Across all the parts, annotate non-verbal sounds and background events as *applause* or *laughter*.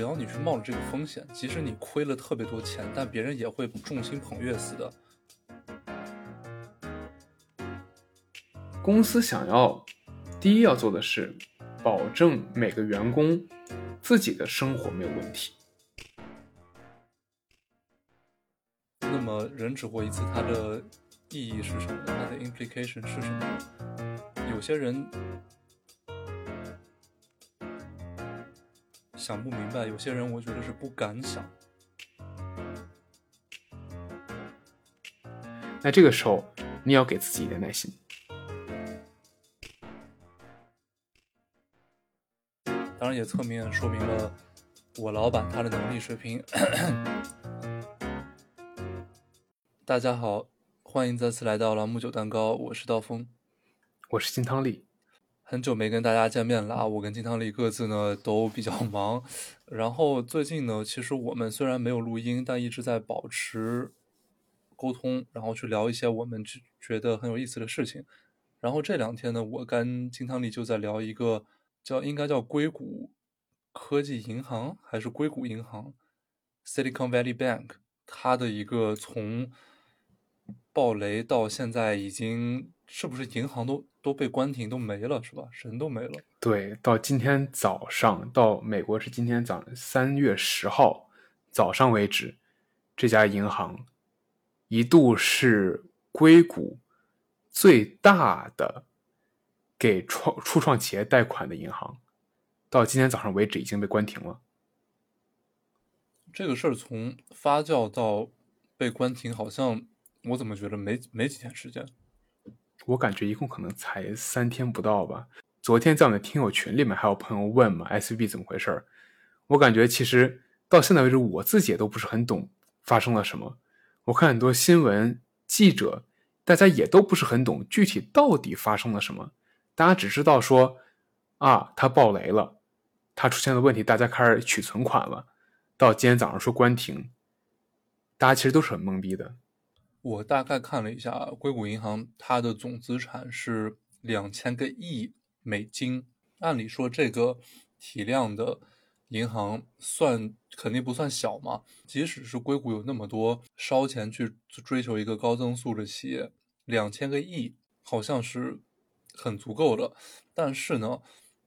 只要你去冒了这个风险，即使你亏了特别多钱，但别人也会众星捧月似的。公司想要第一要做的是保证每个员工自己的生活没有问题。那么人只活一次，它的意义是什么？它的 implication 是什么？有些人想不明白，有些人我觉得是不敢想。那这个时候，你要给自己一点耐心。当然，也侧面说明了我老板他的能力水平。大家好，欢迎再次来到朗姆酒蛋糕，我是刀锋，我是金汤力。很久没跟大家见面了啊！我跟金汤力各自呢都比较忙，然后最近呢，其实我们虽然没有录音，但一直在保持沟通，然后去聊一些我们觉得很有意思的事情。然后这两天呢，我跟金汤力就在聊一个。叫应该叫硅谷科技银行还是硅谷银行？Silicon Valley Bank，它的一个从暴雷到现在已经是不是银行都都被关停都没了是吧？人都没了。对，到今天早上，到美国是今天早三月十号早上为止，这家银行一度是硅谷最大的。给创初创企业贷款的银行，到今天早上为止已经被关停了。这个事儿从发酵到被关停，好像我怎么觉得没没几天时间？我感觉一共可能才三天不到吧。昨天在我们听友群里面还有朋友问嘛，S V B 怎么回事儿？我感觉其实到现在为止，我自己也都不是很懂发生了什么。我看很多新闻记者，大家也都不是很懂具体到底发生了什么。大家只知道说，啊，它爆雷了，它出现了问题，大家开始取存款了。到今天早上说关停，大家其实都是很懵逼的。我大概看了一下，硅谷银行它的总资产是两千个亿美金。按理说这个体量的银行算肯定不算小嘛。即使是硅谷有那么多烧钱去追求一个高增速的企业，两千个亿好像是。很足够的，但是呢，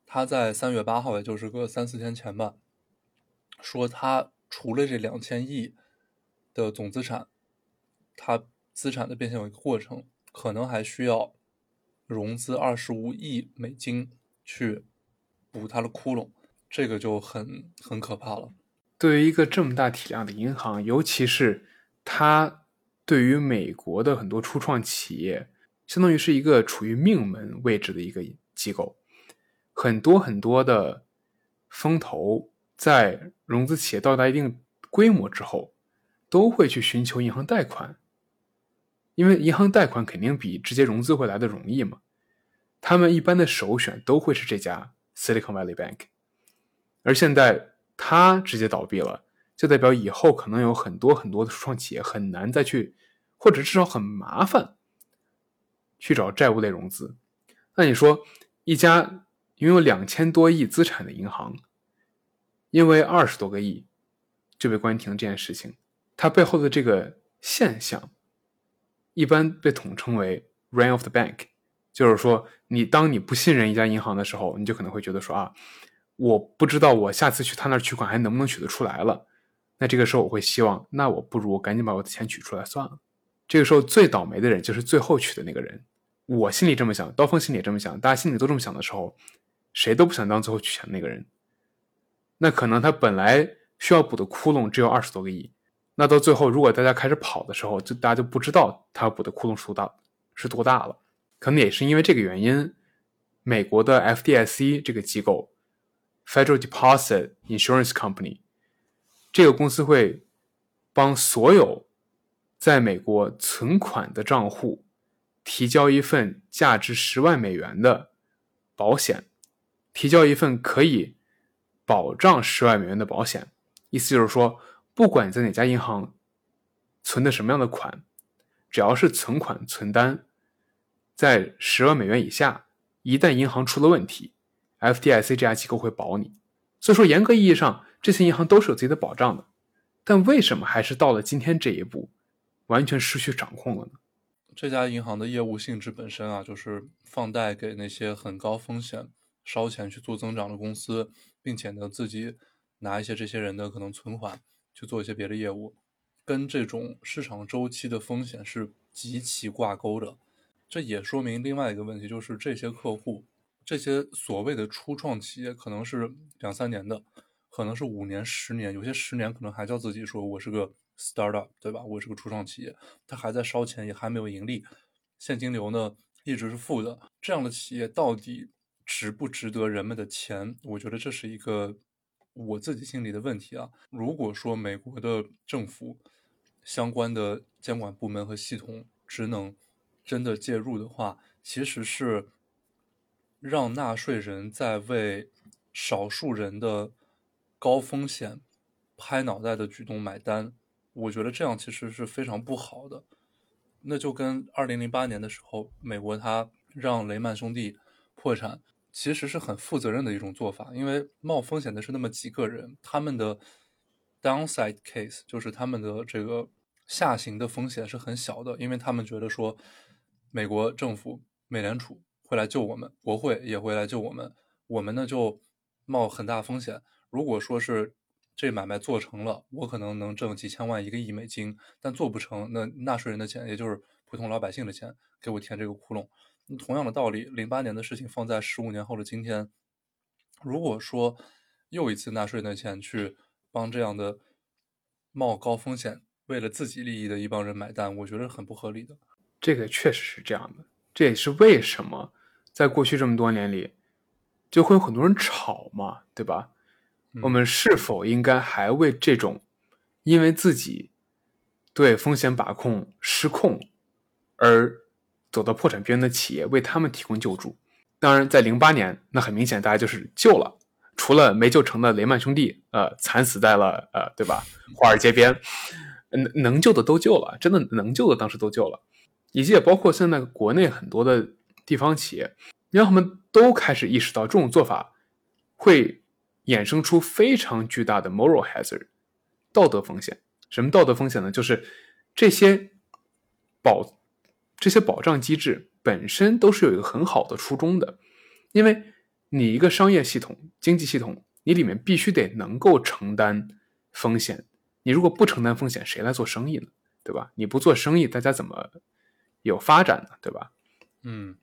他在三月八号，也就是个三四天前吧，说他除了这两千亿的总资产，它资产的变现有一个过程，可能还需要融资二十五亿美金去补它的窟窿，这个就很很可怕了。对于一个这么大体量的银行，尤其是它对于美国的很多初创企业。相当于是一个处于命门位置的一个机构，很多很多的风投在融资企业到达一定规模之后，都会去寻求银行贷款，因为银行贷款肯定比直接融资会来的容易嘛。他们一般的首选都会是这家 Silicon Valley Bank，而现在它直接倒闭了，就代表以后可能有很多很多的初创企业很难再去，或者至少很麻烦。去找债务类融资，那你说一家拥有两千多亿资产的银行，因为二十多个亿就被关停这件事情，它背后的这个现象，一般被统称为 “run of the bank”，就是说你当你不信任一家银行的时候，你就可能会觉得说啊，我不知道我下次去他那儿取款还能不能取得出来了，那这个时候我会希望，那我不如赶紧把我的钱取出来算了。这个时候最倒霉的人就是最后取的那个人。我心里这么想，刀锋心里也这么想，大家心里都这么想的时候，谁都不想当最后取钱的那个人。那可能他本来需要补的窟窿只有二十多个亿，那到最后如果大家开始跑的时候，就大家就不知道他要补的窟窿是多大，是多大了。可能也是因为这个原因，美国的 FDIC 这个机构，Federal Deposit Insurance Company 这个公司会帮所有在美国存款的账户。提交一份价值十万美元的保险，提交一份可以保障十万美元的保险，意思就是说，不管你在哪家银行存的什么样的款，只要是存款存单在十万美元以下，一旦银行出了问题，FDIC 这家机构会保你。所以说，严格意义上，这些银行都是有自己的保障的，但为什么还是到了今天这一步，完全失去掌控了呢？这家银行的业务性质本身啊，就是放贷给那些很高风险、烧钱去做增长的公司，并且呢自己拿一些这些人的可能存款去做一些别的业务，跟这种市场周期的风险是极其挂钩的。这也说明另外一个问题，就是这些客户。这些所谓的初创企业可能是两三年的，可能是五年、十年，有些十年可能还叫自己说我是个 startup，对吧？我是个初创企业，他还在烧钱，也还没有盈利，现金流呢一直是负的。这样的企业到底值不值得人们的钱？我觉得这是一个我自己心里的问题啊。如果说美国的政府相关的监管部门和系统职能真的介入的话，其实是。让纳税人在为少数人的高风险拍脑袋的举动买单，我觉得这样其实是非常不好的。那就跟二零零八年的时候，美国他让雷曼兄弟破产，其实是很负责任的一种做法，因为冒风险的是那么几个人，他们的 downside case 就是他们的这个下行的风险是很小的，因为他们觉得说美国政府、美联储。会来救我们，国会也会来救我们。我们呢就冒很大风险。如果说是这买卖做成了，我可能能挣几千万、一个亿美金；但做不成，那纳税人的钱，也就是普通老百姓的钱，给我填这个窟窿。同样的道理，零八年的事情放在十五年后的今天，如果说又一次纳税人的钱去帮这样的冒高风险、为了自己利益的一帮人买单，我觉得很不合理的。这个确实是这样的，这也是为什么。在过去这么多年里，就会有很多人吵嘛，对吧？我们是否应该还为这种因为自己对风险把控失控而走到破产边缘的企业为他们提供救助？当然，在零八年，那很明显大家就是救了，除了没救成的雷曼兄弟，呃，惨死在了呃，对吧？华尔街边，能能救的都救了，真的能救的当时都救了，以及也包括现在国内很多的。地方企业，让他们都开始意识到这种做法会衍生出非常巨大的 moral hazard 道德风险。什么道德风险呢？就是这些保这些保障机制本身都是有一个很好的初衷的，因为你一个商业系统、经济系统，你里面必须得能够承担风险。你如果不承担风险，谁来做生意呢？对吧？你不做生意，大家怎么有发展呢？对吧？嗯。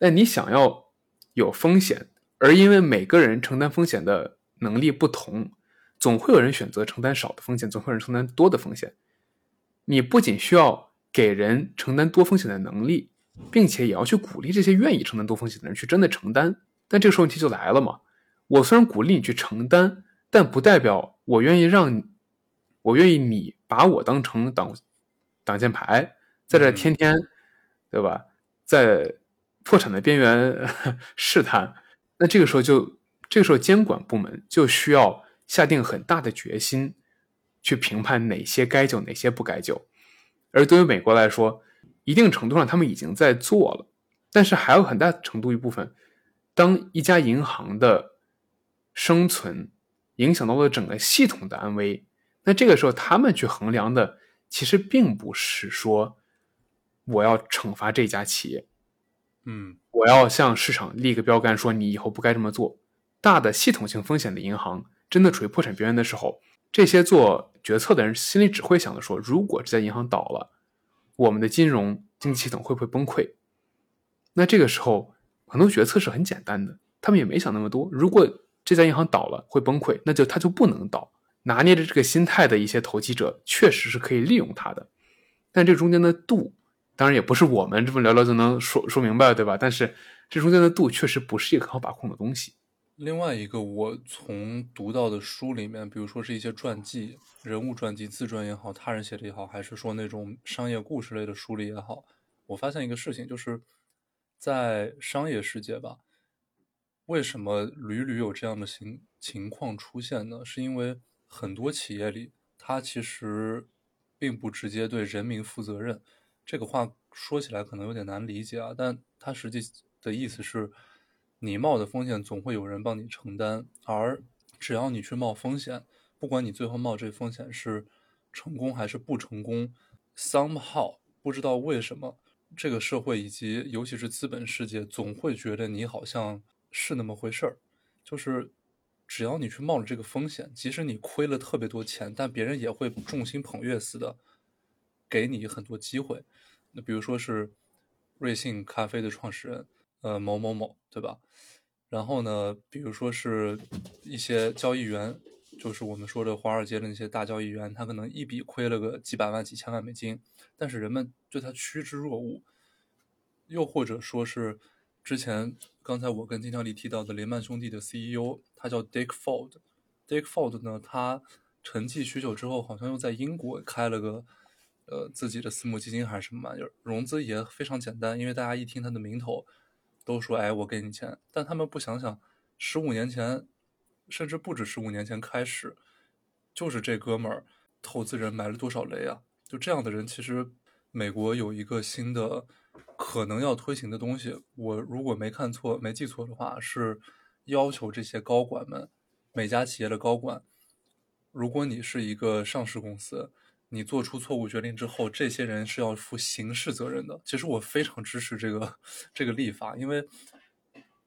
那你想要有风险，而因为每个人承担风险的能力不同，总会有人选择承担少的风险，总会有人承担多的风险。你不仅需要给人承担多风险的能力，并且也要去鼓励这些愿意承担多风险的人去真的承担。但这个时候问题就来了嘛？我虽然鼓励你去承担，但不代表我愿意让你，我愿意你把我当成挡挡箭牌，在这天天，对吧？在破产的边缘 *laughs* 试探，那这个时候就这个时候监管部门就需要下定很大的决心，去评判哪些该救，哪些不该救。而对于美国来说，一定程度上他们已经在做了，但是还有很大程度一部分，当一家银行的生存影响到了整个系统的安危，那这个时候他们去衡量的其实并不是说我要惩罚这家企业。嗯，我要向市场立个标杆，说你以后不该这么做。大的系统性风险的银行真的处于破产边缘的时候，这些做决策的人心里只会想着说：如果这家银行倒了，我们的金融经济系统会不会崩溃？那这个时候很多决策是很简单的，他们也没想那么多。如果这家银行倒了会崩溃，那就它就不能倒。拿捏着这个心态的一些投机者确实是可以利用它的，但这中间的度。当然也不是我们这么聊聊就能说说明白，对吧？但是这中间的度确实不是一个很好把控的东西。另外一个，我从读到的书里面，比如说是一些传记、人物传记、自传也好，他人写的也好，还是说那种商业故事类的书里也好，我发现一个事情，就是在商业世界吧，为什么屡屡有这样的情情况出现呢？是因为很多企业里，它其实并不直接对人民负责任。这个话说起来可能有点难理解啊，但它实际的意思是，你冒的风险总会有人帮你承担，而只要你去冒风险，不管你最后冒这个风险是成功还是不成功，somehow 不知道为什么，这个社会以及尤其是资本世界总会觉得你好像是那么回事儿，就是只要你去冒了这个风险，即使你亏了特别多钱，但别人也会众星捧月似的给你很多机会。那比如说是瑞幸咖啡的创始人，呃，某某某，对吧？然后呢，比如说是一些交易员，就是我们说的华尔街的那些大交易员，他可能一笔亏了个几百万、几千万美金，但是人们对他趋之若鹜。又或者说是之前刚才我跟金条里提到的雷曼兄弟的 CEO，他叫 Dick Ford。Dick Ford 呢，他沉寂许久之后，好像又在英国开了个呃自己的私募基金还是什么玩意儿，融资也非常简单，因为大家一听他的名头。都说哎，我给你钱，但他们不想想，十五年前，甚至不止十五年前开始，就是这哥们儿投资人埋了多少雷啊！就这样的人，其实美国有一个新的可能要推行的东西，我如果没看错、没记错的话，是要求这些高管们，每家企业的高管，如果你是一个上市公司。你做出错误决定之后，这些人是要负刑事责任的。其实我非常支持这个这个立法，因为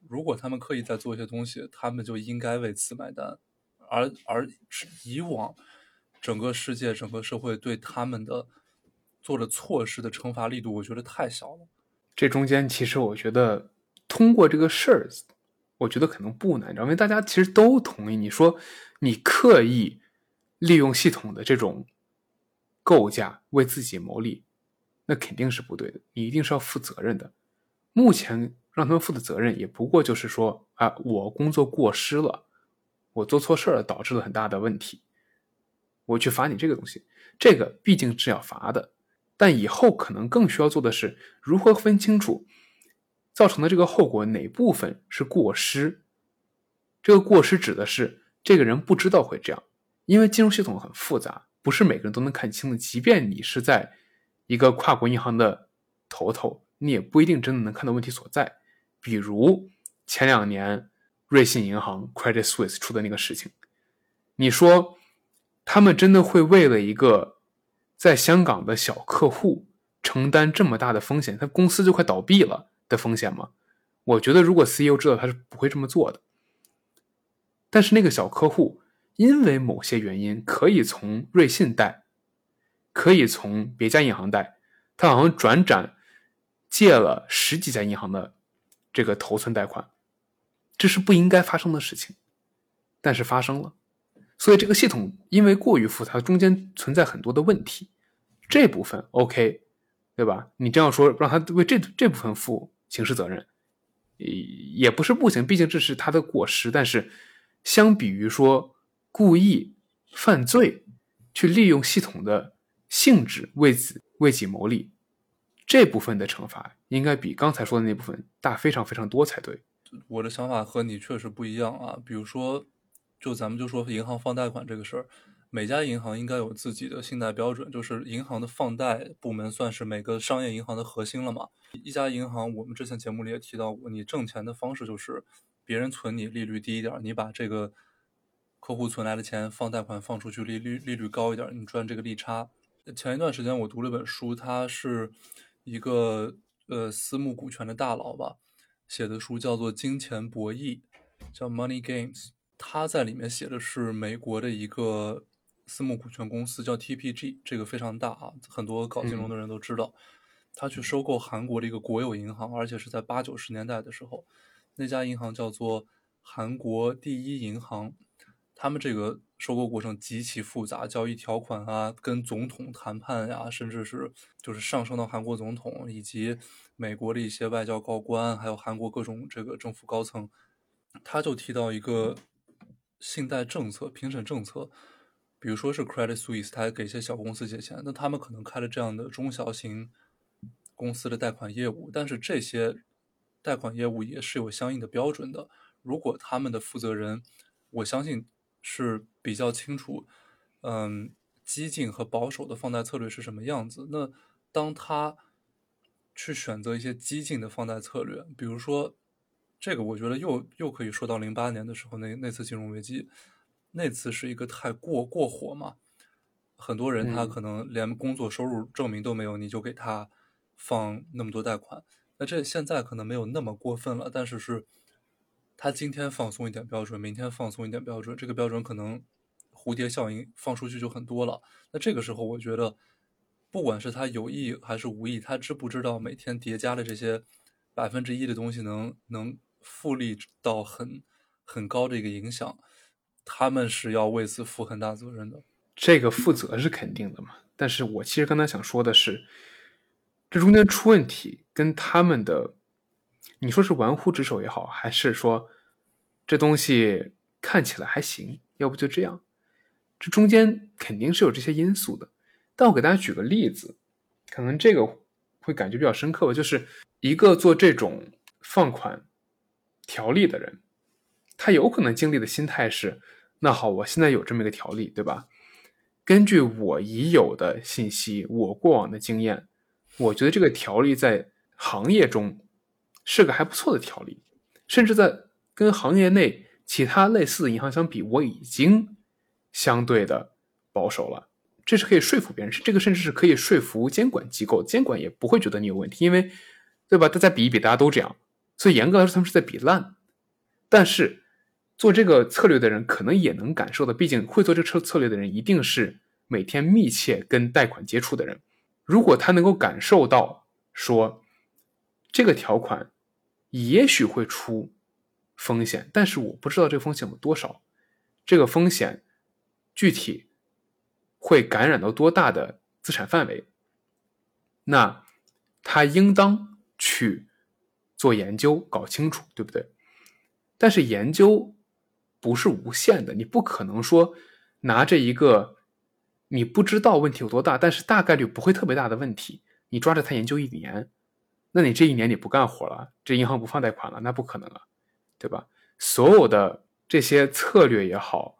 如果他们刻意在做一些东西，他们就应该为此买单。而而以往整个世界、整个社会对他们的做了错事的惩罚力度，我觉得太小了。这中间其实我觉得通过这个事儿，我觉得可能不难，因为大家其实都同意。你说你刻意利用系统的这种。构架为自己谋利，那肯定是不对的。你一定是要负责任的。目前让他们负的责任，也不过就是说啊，我工作过失了，我做错事儿了，导致了很大的问题，我去罚你这个东西。这个毕竟是要罚的，但以后可能更需要做的是如何分清楚造成的这个后果哪部分是过失。这个过失指的是这个人不知道会这样，因为金融系统很复杂。不是每个人都能看清的，即便你是在一个跨国银行的头头，你也不一定真的能看到问题所在。比如前两年瑞信银行 Credit Suisse 出的那个事情，你说他们真的会为了一个在香港的小客户承担这么大的风险，他公司就快倒闭了的风险吗？我觉得如果 CEO 知道，他是不会这么做的。但是那个小客户。因为某些原因，可以从瑞信贷，可以从别家银行贷，他好像转展借了十几家银行的这个头寸贷款，这是不应该发生的事情，但是发生了，所以这个系统因为过于复杂，中间存在很多的问题，这部分 OK，对吧？你这样说让他为这这部分负刑事责任，也不是不行，毕竟这是他的过失，但是相比于说。故意犯罪，去利用系统的性质为己为己谋利，这部分的惩罚应该比刚才说的那部分大非常非常多才对。我的想法和你确实不一样啊。比如说，就咱们就说银行放贷款这个事儿，每家银行应该有自己的信贷标准，就是银行的放贷部门算是每个商业银行的核心了嘛。一家银行，我们之前节目里也提到过，你挣钱的方式就是别人存你利率低一点，你把这个。客户存来的钱放贷款放出去，利率利率高一点，你赚这个利差。前一段时间我读了本书，他是一个呃私募股权的大佬吧，写的书叫做《金钱博弈》，叫 Money Games。他在里面写的是美国的一个私募股权公司叫 TPG，这个非常大啊，很多搞金融的人都知道。他去收购韩国的一个国有银行，而且是在八九十年代的时候，那家银行叫做韩国第一银行。他们这个收购过程极其复杂，交易条款啊，跟总统谈判呀，甚至是就是上升到韩国总统以及美国的一些外交高官，还有韩国各种这个政府高层，他就提到一个信贷政策、评审政策，比如说是 Credit Suisse，他还给一些小公司借钱，那他们可能开了这样的中小型公司的贷款业务，但是这些贷款业务也是有相应的标准的，如果他们的负责人，我相信。是比较清楚，嗯，激进和保守的放贷策略是什么样子。那当他去选择一些激进的放贷策略，比如说这个，我觉得又又可以说到零八年的时候那那次金融危机，那次是一个太过过火嘛，很多人他嗯可能连工作收入证明都没有，你就给他放那么多贷款。那这现在可能没有那么过分了，但是是他今天放松一点标准，明天放松一点标准，这个标准可能蝴蝶效应放出去就很多了。那这个时候，我觉得不管是他有意还是无意，他知不知道每天叠加的这些百分之一的东西能能复利到很很高的一个影响，他们是要为此负很大责任的。这个负责是肯定的嘛。但是我其实刚才想说的是，这中间出问题跟他们的，你说是玩忽职守也好，还是说这东西看起来还行，要不就这样，这中间肯定是有这些因素的。但我给大家举个例子，可能这个会感觉比较深刻吧，就是一个做这种放款条例的人，他有可能经历的心态是：那好，我现在有这么一个条例，对吧？根据我已有的信息，我过往的经验，我觉得这个条例在行业中是个还不错的条例，甚至在跟行业内其他类似的银行相比，我已经相对的保守了。这是可以说服别人，这个甚至是可以说服监管机构，监管也不会觉得你有问题，因为，对吧？大家比一比，大家都这样，所以严格来说，他们是在比烂。但是做这个策略的人可能也能感受到，毕竟会做这个策策略的人一定是每天密切跟贷款接触的人。如果他能够感受到说这个条款也许会出风险，但是我不知道这个风险有多少，这个风险具体会感染到多大的资产范围，那他应当去做研究，搞清楚，对不对？但是研究不是无限的，你不可能说拿着一个你不知道问题有多大，但是大概率不会特别大的问题，你抓着它研究一年，那你这一年你不干活了，这银行不放贷款了，那不可能啊，对吧？所有的这些策略也好，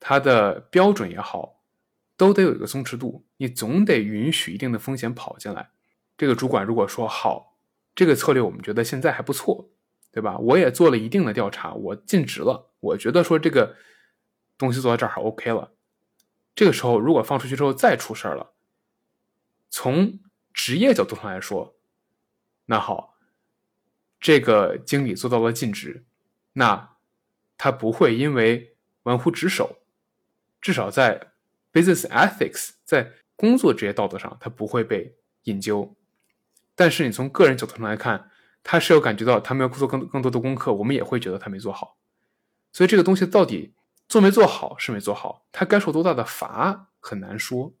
它的标准也好，都得有一个松弛度，你总得允许一定的风险跑进来。这个主管如果说好，这个策略我们觉得现在还不错，对吧？我也做了一定的调查，我尽职了，我觉得说这个东西做到这儿还 OK 了。这个时候如果放出去之后再出事儿了，从职业角度上来说，那好，这个经理做到了尽职，那他不会因为玩忽职守，至少在 business ethics 在工作职业道德上，他不会被引咎。但是你从个人角度上来看，他是有感觉到他没有做更更多的功课，我们也会觉得他没做好。所以这个东西到底做没做好是没做好，他该受多大的罚很难说。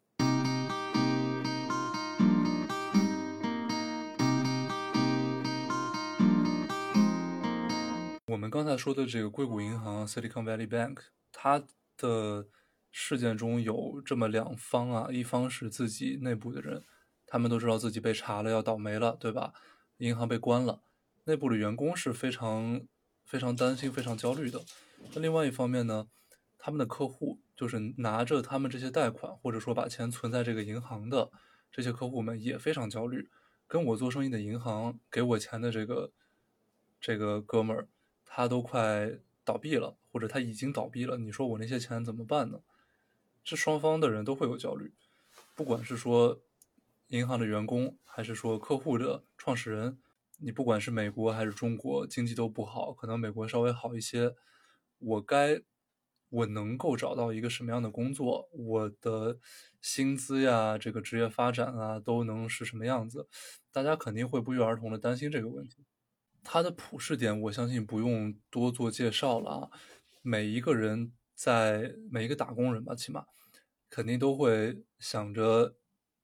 刚才说的这个硅谷银行 （Silicon Valley Bank），它的事件中有这么两方啊，一方是自己内部的人，他们都知道自己被查了，要倒霉了，对吧？银行被关了，内部的员工是非常非常担心、非常焦虑的。那另外一方面呢，他们的客户就是拿着他们这些贷款，或者说把钱存在这个银行的这些客户们也非常焦虑。跟我做生意的银行给我钱的这个这个哥们儿，他都快倒闭了，或者他已经倒闭了。你说我那些钱怎么办呢？这双方的人都会有焦虑，不管是说银行的员工，还是说客户的创始人，你不管是美国还是中国，经济都不好，可能美国稍微好一些。我该，我能够找到一个什么样的工作？我的薪资呀，这个职业发展啊，都能是什么样子？大家肯定会不约而同的担心这个问题。它的普适点，我相信不用多做介绍了啊。每一个人在每一个打工人吧，起码肯定都会想着，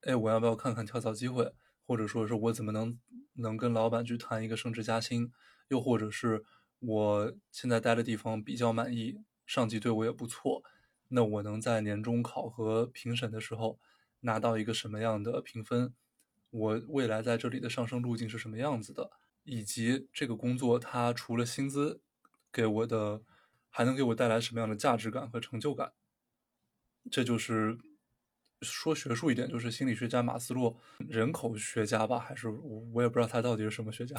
哎，我要不要看看跳槽机会？或者说是我怎么能能跟老板去谈一个升职加薪？又或者是我现在待的地方比较满意，上级对我也不错，那我能在年终考核评审的时候拿到一个什么样的评分？我未来在这里的上升路径是什么样子的？以及这个工作它除了薪资给我的，还能给我带来什么样的价值感和成就感？这就是说学术一点，就是心理学家马斯洛，人口学家吧，还是我我也不知道他到底是什么学家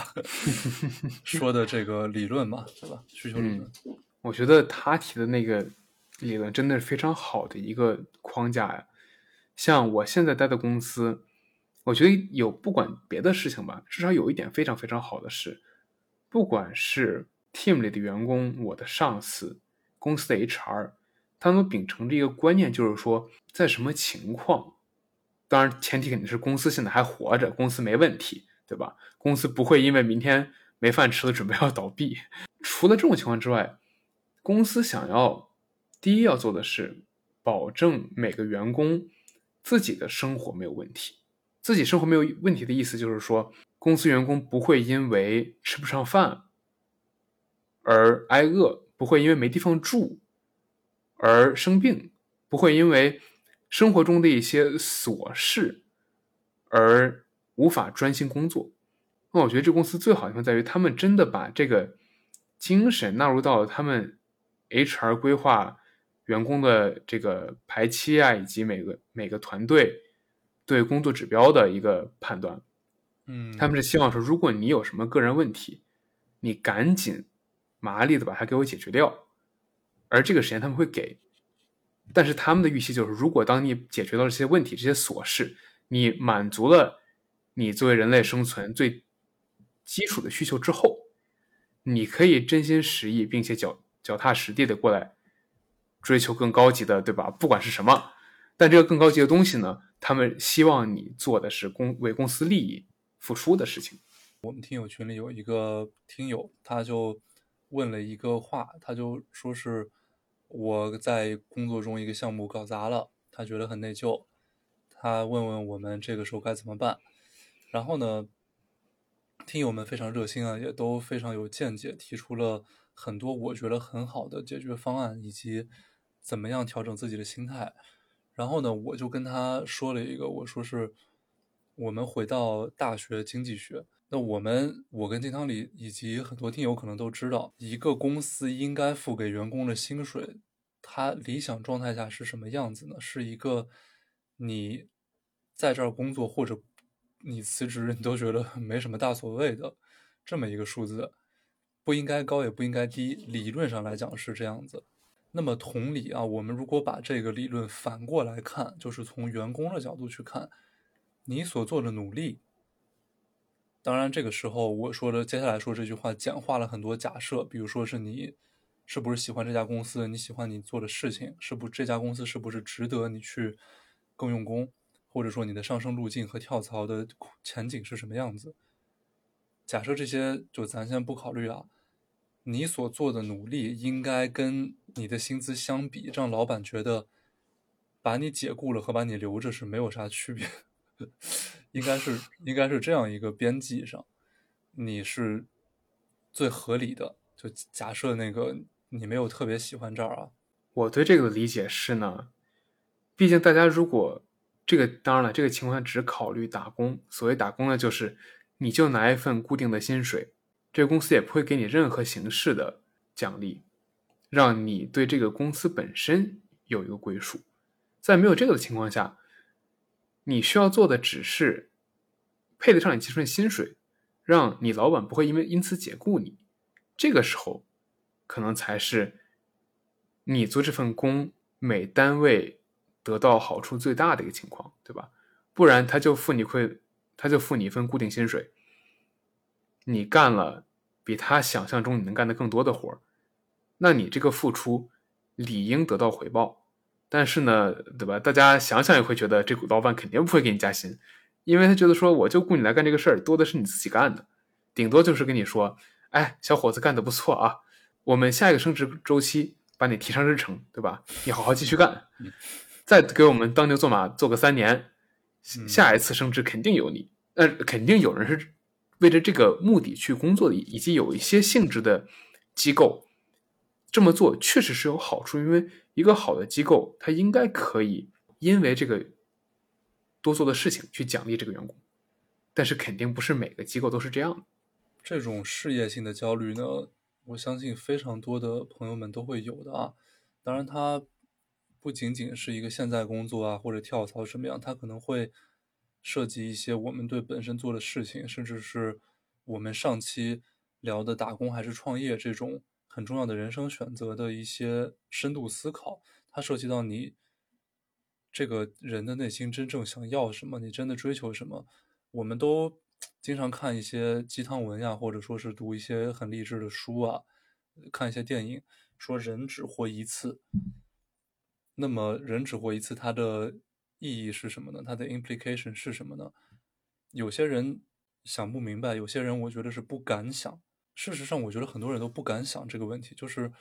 *laughs* 说的这个理论嘛，对吧？需求理论。我觉得他提的那个理论真的是非常好的一个框架呀。像我现在待的公司，我觉得有不管别的事情吧，至少有一点非常非常好的是，不管是 team 里的员工，我的上司，公司的 HR，他们秉承着一个观念，就是说在什么情况，当然前提肯定是公司现在还活着，公司没问题，对吧？公司不会因为明天没饭吃了准备要倒闭。除了这种情况之外，公司想要第一要做的是保证每个员工自己的生活没有问题。自己生活没有问题的意思就是说，公司员工不会因为吃不上饭而挨饿，不会因为没地方住而生病，不会因为生活中的一些琐事而无法专心工作。那我觉得这公司最好的地方在于，他们真的把这个精神纳入到了他们 HR 规划员工的这个排期啊，以及每个每个团队。对工作指标的一个判断，嗯，他们是希望说，如果你有什么个人问题，你赶紧麻利的把它给我解决掉，而这个时间他们会给，但是他们的预期就是，如果当你解决到这些问题、这些琐事，你满足了你作为人类生存最基础的需求之后，你可以真心实意并且脚脚踏实地的过来追求更高级的，对吧？不管是什么，但这个更高级的东西呢？他们希望你做的是公为公司利益付出的事情。我们听友群里有一个听友，他就问了一个话，他就说是我在工作中一个项目搞砸了，他觉得很内疚，他问问我们这个时候该怎么办。然后呢，听友们非常热心啊，也都非常有见解，提出了很多我觉得很好的解决方案，以及怎么样调整自己的心态。然后呢，我就跟他说了一个，我说是，我们回到大学经济学。那我们，我跟金汤里以及很多听友可能都知道，一个公司应该付给员工的薪水，它理想状态下是什么样子呢？是一个你在这儿工作或者你辞职，你都觉得没什么大所谓的这么一个数字，不应该高也不应该低，理论上来讲是这样子。那么同理啊，我们如果把这个理论反过来看，就是从员工的角度去看，你所做的努力。当然，这个时候我说的接下来说这句话，简化了很多假设，比如说是你是不是喜欢这家公司，你喜欢你做的事情，是不这家公司是不是值得你去更用功，或者说你的上升路径和跳槽的前景是什么样子。假设这些就咱先不考虑啊。你所做的努力应该跟你的薪资相比，让老板觉得把你解雇了和把你留着是没有啥区别，*laughs* 应该是应该是这样一个边际上，你是最合理的。就假设那个你没有特别喜欢这儿啊，我对这个的理解是呢，毕竟大家如果这个当然了，这个情况只考虑打工，所谓打工呢，就是你就拿一份固定的薪水。这个公司也不会给你任何形式的奖励，让你对这个公司本身有一个归属。在没有这个的情况下，你需要做的只是配得上你这份薪水，让你老板不会因为因此解雇你。这个时候，可能才是你做这份工每单位得到好处最大的一个情况，对吧？不然他就付你会，他就付你一份固定薪水。你干了比他想象中你能干的更多的活儿，那你这个付出理应得到回报。但是呢，对吧？大家想想也会觉得这股老板肯定不会给你加薪，因为他觉得说我就雇你来干这个事儿，多的是你自己干的，顶多就是跟你说，哎，小伙子干的不错啊，我们下一个升职周期把你提上日程，对吧？你好好继续干，再给我们当牛做马做个三年，下一次升职肯定有你，呃，肯定有人是。为着这个目的去工作的，以及有一些性质的机构这么做确实是有好处，因为一个好的机构，它应该可以因为这个多做的事情去奖励这个员工，但是肯定不是每个机构都是这样的。这种事业性的焦虑呢，我相信非常多的朋友们都会有的啊。当然，它不仅仅是一个现在工作啊，或者跳槽什么样，它可能会。涉及一些我们对本身做的事情，甚至是我们上期聊的打工还是创业这种很重要的人生选择的一些深度思考，它涉及到你这个人的内心真正想要什么，你真的追求什么。我们都经常看一些鸡汤文呀，或者说是读一些很励志的书啊，看一些电影，说人只活一次。那么人只活一次，他的意义是什么呢？它的 implication 是什么呢？有些人想不明白，有些人我觉得是不敢想。事实上，我觉得很多人都不敢想这个问题，就是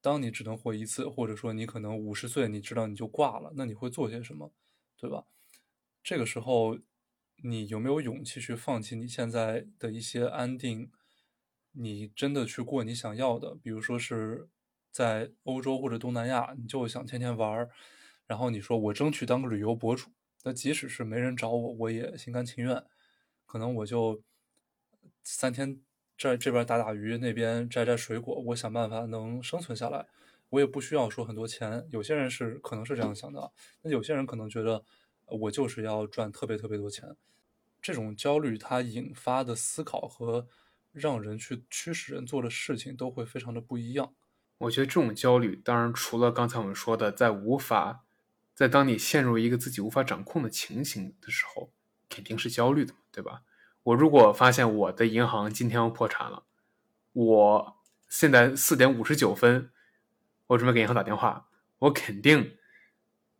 当你只能活一次，或者说你可能五十岁，你知道你就挂了，那你会做些什么，对吧？这个时候，你有没有勇气去放弃你现在的一些安定？你真的去过你想要的，比如说是。在欧洲或者东南亚，你就想天天玩，然后你说我争取当个旅游博主，那即使是没人找我，我也心甘情愿。可能我就三天在这边打打鱼，那边摘摘水果，我想办法能生存下来，我也不需要说很多钱。有些人是可能是这样想的，那有些人可能觉得我就是要赚特别特别多钱。这种焦虑它引发的思考和让人去驱使人做的事情都会非常的不一样。我觉得这种焦虑，当然除了刚才我们说的，在无法，在当你陷入一个自己无法掌控的情形的时候，肯定是焦虑的，对吧？我如果发现我的银行今天要破产了，我现在四点五十九分，我准备给银行打电话，我肯定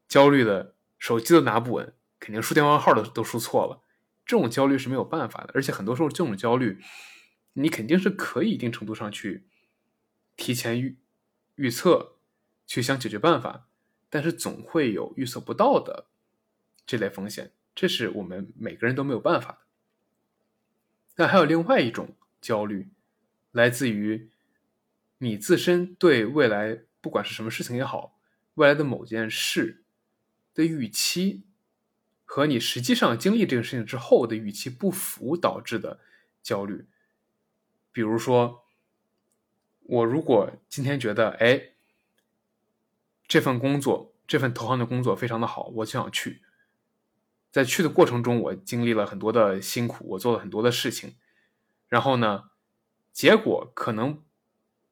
焦虑的，手机都拿不稳，肯定输电话号都都输错了。这种焦虑是没有办法的，而且很多时候这种焦虑，你肯定是可以一定程度上去提前预。预测，去想解决办法，但是总会有预测不到的这类风险，这是我们每个人都没有办法的。那还有另外一种焦虑，来自于你自身对未来，不管是什么事情也好，未来的某件事的预期，和你实际上经历这个事情之后的预期不符导致的焦虑，比如说。我如果今天觉得，哎，这份工作，这份投行的工作非常的好，我就想去。在去的过程中，我经历了很多的辛苦，我做了很多的事情，然后呢，结果可能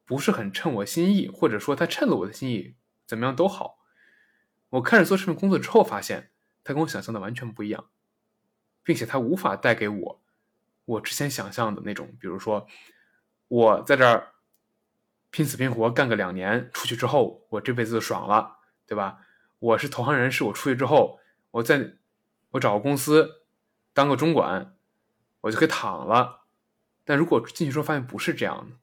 不是很称我心意，或者说他称了我的心意，怎么样都好。我开始做这份工作之后，发现他跟我想象的完全不一样，并且他无法带给我我之前想象的那种，比如说我在这儿。拼死拼活干个两年，出去之后我这辈子就爽了，对吧？我是投行人士，我出去之后，我在我找个公司当个中管，我就可以躺了。但如果进去之后发现不是这样的，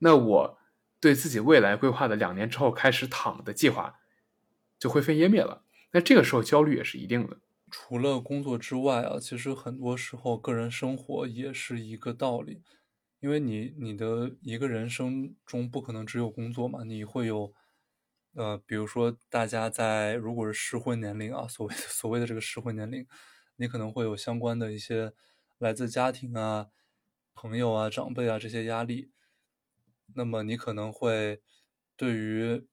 那我对自己未来规划的两年之后开始躺的计划就灰飞烟灭了。那这个时候焦虑也是一定的。除了工作之外啊，其实很多时候个人生活也是一个道理。因为你你的一个人生中不可能只有工作嘛，你会有，呃，比如说大家在如果是适婚年龄啊，所谓的 *laughs* 所谓的这个适婚年龄，你可能会有相关的一些来自家庭啊、朋友啊、长辈啊这些压力，那么你可能会对于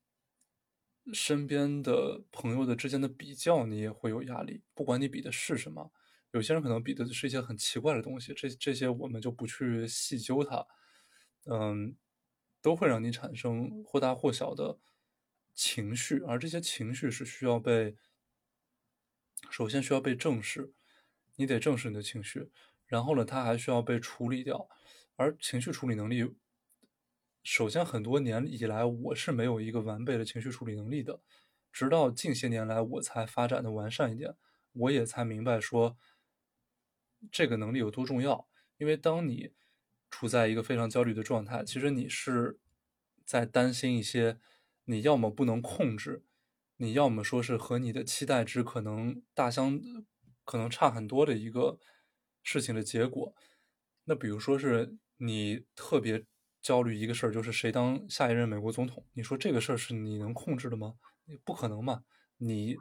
身边的朋友的之间的比较，你也会有压力，不管你比的是什么。有些人可能比的是一些很奇怪的东西，这这些我们就不去细究它，嗯，都会让你产生或大或小的情绪，而这些情绪是需要被，首先需要被正视，你得正视你的情绪，然后呢，它还需要被处理掉，而情绪处理能力，首先很多年以来我是没有一个完备的情绪处理能力的，直到近些年来我才发展的完善一点，我也才明白说。这个能力有多重要？因为当你处在一个非常焦虑的状态，其实你是在担心一些你要么不能控制，你要么说是和你的期待值可能大相可能差很多的一个事情的结果。那比如说是你特别焦虑一个事儿，就是谁当下一任美国总统？你说这个事儿是你能控制的吗？不可能嘛！你。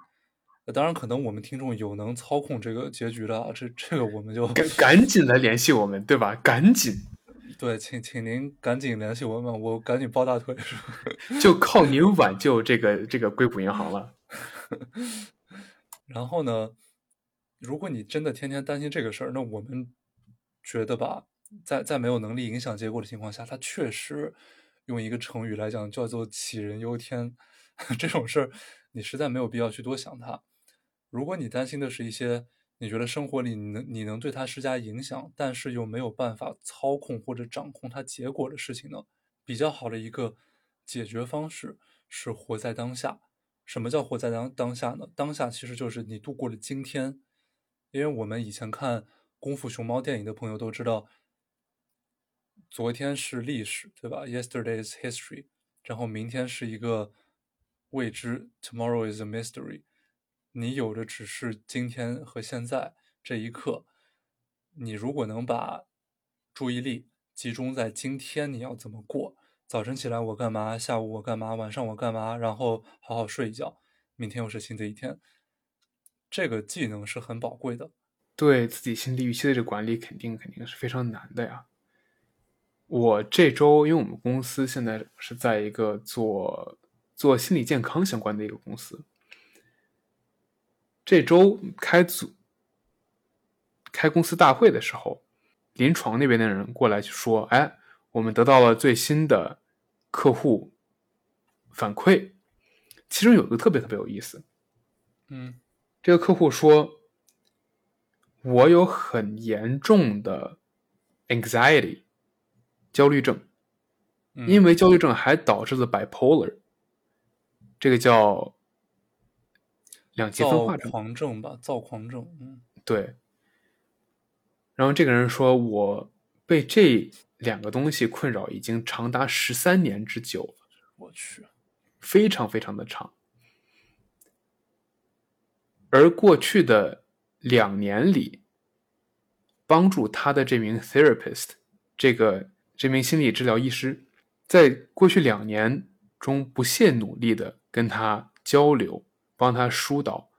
当然，可能我们听众有能操控这个结局的啊，这这个我们就赶赶紧来联系我们，对吧？赶紧，对，请请您赶紧联系我们，我赶紧抱大腿，*laughs* 就靠您挽救这个这个硅谷银行了。*laughs* 然后呢，如果你真的天天担心这个事儿，那我们觉得吧，在在没有能力影响结果的情况下，他确实用一个成语来讲叫做杞人忧天。*laughs* 这种事儿，你实在没有必要去多想它。如果你担心的是一些你觉得生活里你能你能对它施加影响，但是又没有办法操控或者掌控它结果的事情呢，比较好的一个解决方式是活在当下。什么叫活在当当下呢？当下其实就是你度过了今天。因为我们以前看《功夫熊猫》电影的朋友都知道，昨天是历史，对吧？Yesterday is history。然后明天是一个未知，Tomorrow is a mystery。你有的只是今天和现在这一刻。你如果能把注意力集中在今天，你要怎么过？早晨起来我干嘛？下午我干嘛？晚上我干嘛？然后好好睡一觉，明天又是新的一天。这个技能是很宝贵的，对自己心理预期的这管理肯定肯定是非常难的呀。我这周，因为我们公司现在是在一个做做心理健康相关的一个公司，这周开组开公司大会的时候，临床那边的人过来就说：“哎，我们得到了最新的客户反馈，其中有一个特别特别有意思，嗯。”这个客户说：“我有很严重的 anxiety 焦虑症，因为焦虑症还导致了 bipolar，这个叫两极分化狂症吧？躁狂症。嗯，对。然后这个人说我被这两个东西困扰已经长达十三年之久了。我去，非常非常的长。”而过去的两年里，帮助他的这名 therapist，这个这名心理治疗医师，在过去两年中不懈努力的跟他交流，帮他疏导，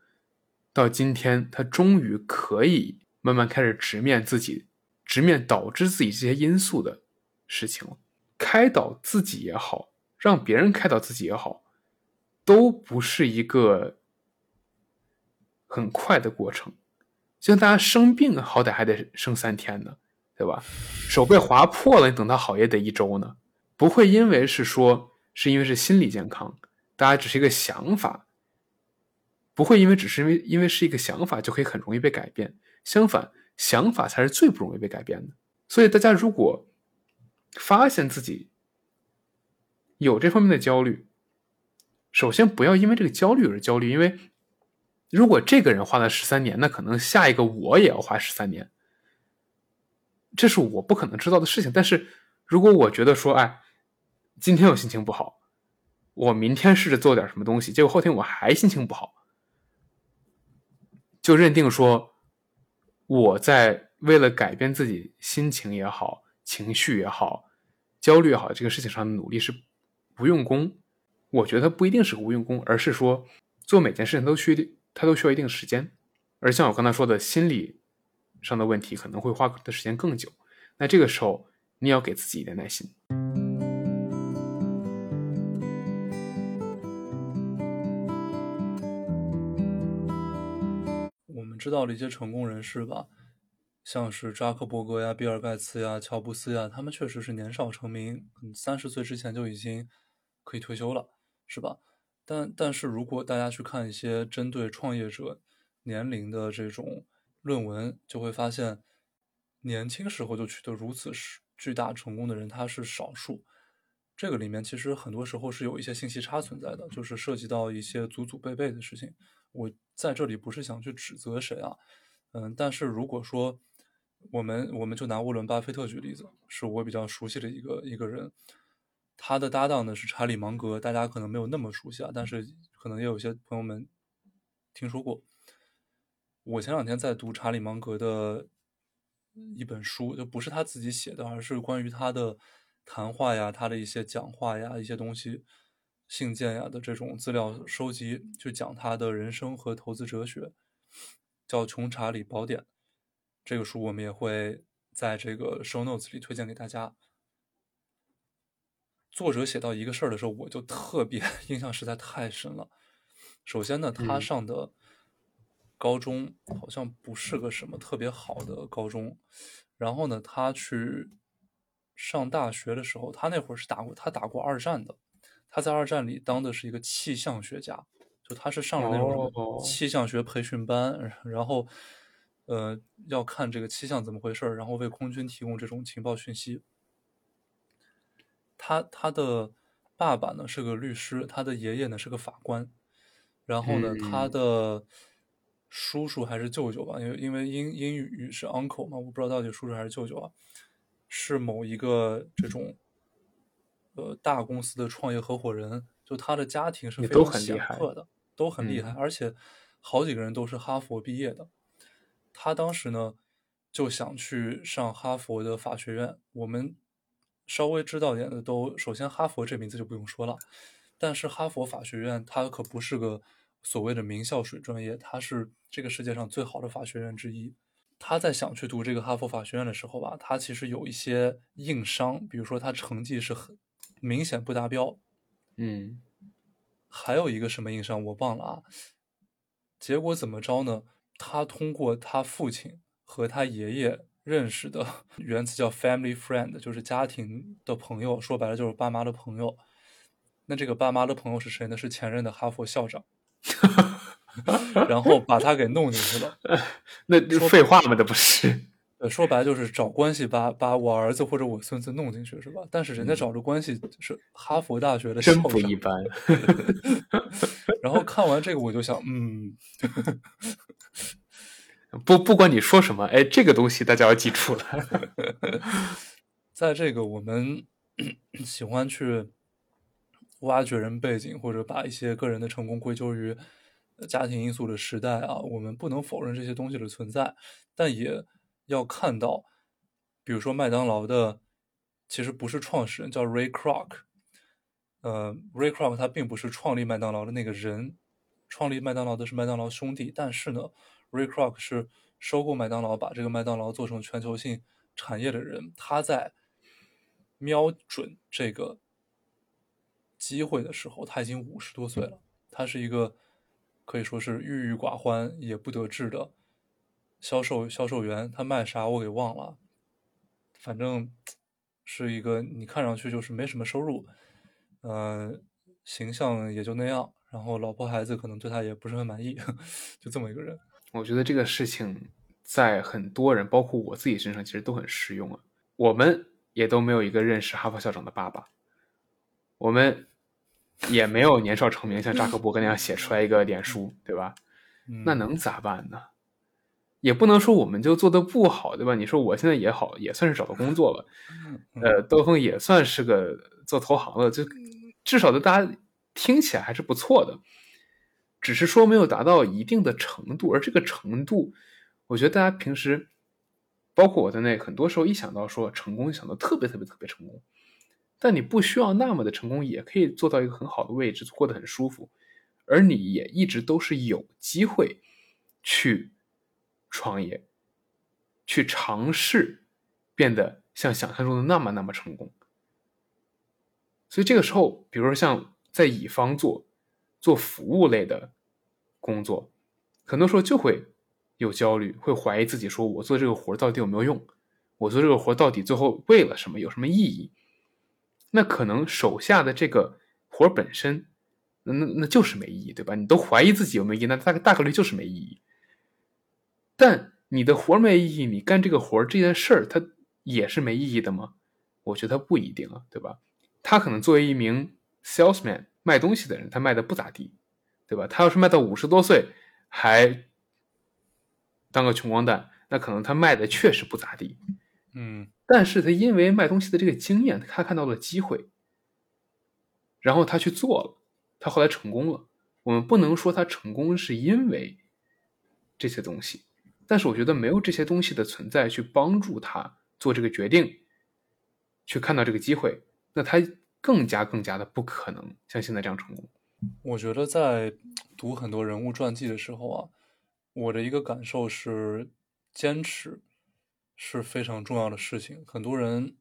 到今天，他终于可以慢慢开始直面自己，直面导致自己这些因素的事情了。开导自己也好，让别人开导自己也好，都不是一个。很快的过程，就像大家生病，好歹还得生三天呢，对吧？手被划破了，你等他好也得一周呢。不会因为是说是因为是心理健康，大家只是一个想法，不会因为只是因为因为是一个想法就可以很容易被改变。相反，想法才是最不容易被改变的。所以，大家如果发现自己有这方面的焦虑，首先不要因为这个焦虑而焦虑，因为。如果这个人花了十三年，那可能下一个我也要花十三年，这是我不可能知道的事情。但是如果我觉得说，哎，今天我心情不好，我明天试着做点什么东西，结果后天我还心情不好，就认定说我在为了改变自己心情也好、情绪也好、焦虑也好这个事情上的努力是无用功。我觉得不一定是无用功，而是说做每件事情都需。它都需要一定时间，而像我刚才说的，心理上的问题可能会花的时间更久。那这个时候，你要给自己一点耐心。知道的一些成功人士吧，像是扎克伯格呀、比尔盖茨呀、乔布斯呀，他们确实是年少成名，三十岁之前就已经可以退休了，是吧？但但是如果大家去看一些针对创业者年龄的这种论文，就会发现，年轻时候就取得如此巨大成功的人，他是少数。这个里面其实很多时候是有一些信息差存在的，就是涉及到一些祖祖辈辈的事情。我在这里不是想去指责谁啊，嗯，但是如果说我们我们就拿沃伦巴菲特举例子，是我比较熟悉的一个一个人。他的搭档呢是查理芒格，大家可能没有那么熟悉啊，但是可能也有些朋友们听说过。我前两天在读查理芒格的一本书，就不是他自己写的，而是关于他的谈话呀、他的一些讲话呀、一些东西、信件呀的这种资料收集，就讲他的人生和投资哲学，叫《穷查理宝典》。这个书我们也会在这个 show notes 里推荐给大家。作者写到一个事儿的时候，我就特别 *laughs* 印象实在太深了。首先呢，他上的高中好像不是个什么特别好的高中，然后呢，他去上大学的时候，他那会儿是打过，他打过二战的，他在二战里当的是一个气象学家，就他是上了那种哦。气象学培训班，*laughs* 然后呃要看这个气象怎么回事儿，然后为空军提供这种情报讯息。他他的爸爸呢是个律师，他的爷爷呢是个法官，然后呢，他嗯。的叔叔还是舅舅吧，因为因为英英语是 uncle 嘛，我不知道到底叔叔还是舅舅啊，是某一个这种呃大公司的创业合伙人，就他的家庭是非常显赫的，都很厉害，嗯而且好几个人都是哈佛毕业的。他当时呢就想去上哈佛的法学院。我们稍微知道点的都，首先哈佛这名字就不用说了，但是哈佛法学院它可不是个所谓的名校水专业，它是这个世界上最好的法学院之一。他在想去读这个哈佛法学院的时候吧，他其实有一些硬伤，比如说他成绩是很明显不达标，嗯还有一个什么硬伤我忘了啊。结果怎么着呢？他通过他父亲和他爷爷认识的原词叫 family friend，就是家庭的朋友，说白了就是爸妈的朋友。那这个爸妈的朋友是谁呢？是前任的哈佛校长，*laughs* 然后把他给弄进去了。*laughs* 那这废话嘛，这不是？呃，说白就是找关系把把我儿子或者我孙子弄进去，是吧？但是人家找的关系是哈佛大学的校真长，不一般。然后看完这个我就想，嗯，不不管你说什么，哎，这个东西大家要记住了。*laughs* 在这个我们 *clears throat* 喜欢去挖掘人背景，或者把一些个人的成功归咎于呃家庭因素的时代啊，我们不能否认这些东西的存在，但也要看到，比如说麦当劳的其实不是创始人，叫 Ray Kroc。呃，Ray Kroc 他并不是创立麦当劳的那个人，创立麦当劳的是麦当劳兄弟，但是呢，Ray Kroc 是收购麦当劳，把这个麦当劳做成全球性产业的人。他在瞄准这个机会的时候，他已经五十多岁了。他是一个可以说是郁郁寡欢也不得志的销售销售员。他卖啥我给忘了，反正 *tsk* 是一个你看上去就是没什么收入，呃，形象也就那样，然后老婆孩子可能对他也不是很满意，*laughs* 就这么一个人。我觉得这个事情在很多人，包括我自己身上，其实都很适用啊。我们也都没有一个认识哈佛校长的爸爸，我们也没有年少成名，像扎克伯格那样写出来一个脸书，对吧？嗯、那能咋办呢？也不能说我们就做的不好，对吧？你说我现在也好，也算是找到工作了，呃，兜风也算是个做投行了，就至少的大家听起来还是不错的，只是说没有达到一定的程度，而这个程度，我觉得大家平时，包括我在内，很多时候一想到说成功，想到特别特别特别成功，但你不需要那么的成功，也可以做到一个很好的位置，过得很舒服，而你也一直都是有机会去创业，去尝试变得像想象中的那么那么成功。所以这个时候，比如说像在乙方做做服务类的工作，很多时候就会有焦虑，会怀疑自己，说我做这个活到底有没有用？我做这个活到底最后为了什么？有什么意义？那可能手下的这个活本身，那那那就是没意义，对吧？你都怀疑自己有没有意义，那大概大概率就是没意义。但你的活没意义，你干这个活这件事儿，它也是没意义的吗？我觉得不一定啊，对吧？他可能作为一名 salesman 卖东西的人，他卖的不咋地，对吧？他要是卖到五十多岁还当个穷光蛋，那可能他卖的确实不咋地。嗯，但是他因为卖东西的这个经验，他看到了机会，然后他去做了，他后来成功了。我们不能说他成功是因为这些东西，但是我觉得没有这些东西的存在去帮助他做这个决定，去看到这个机会，那他更加更加的不可能像现在这样成功。我觉得在读很多人物传记的时候啊，我的一个感受是，坚持是非常重要的事情。很多人，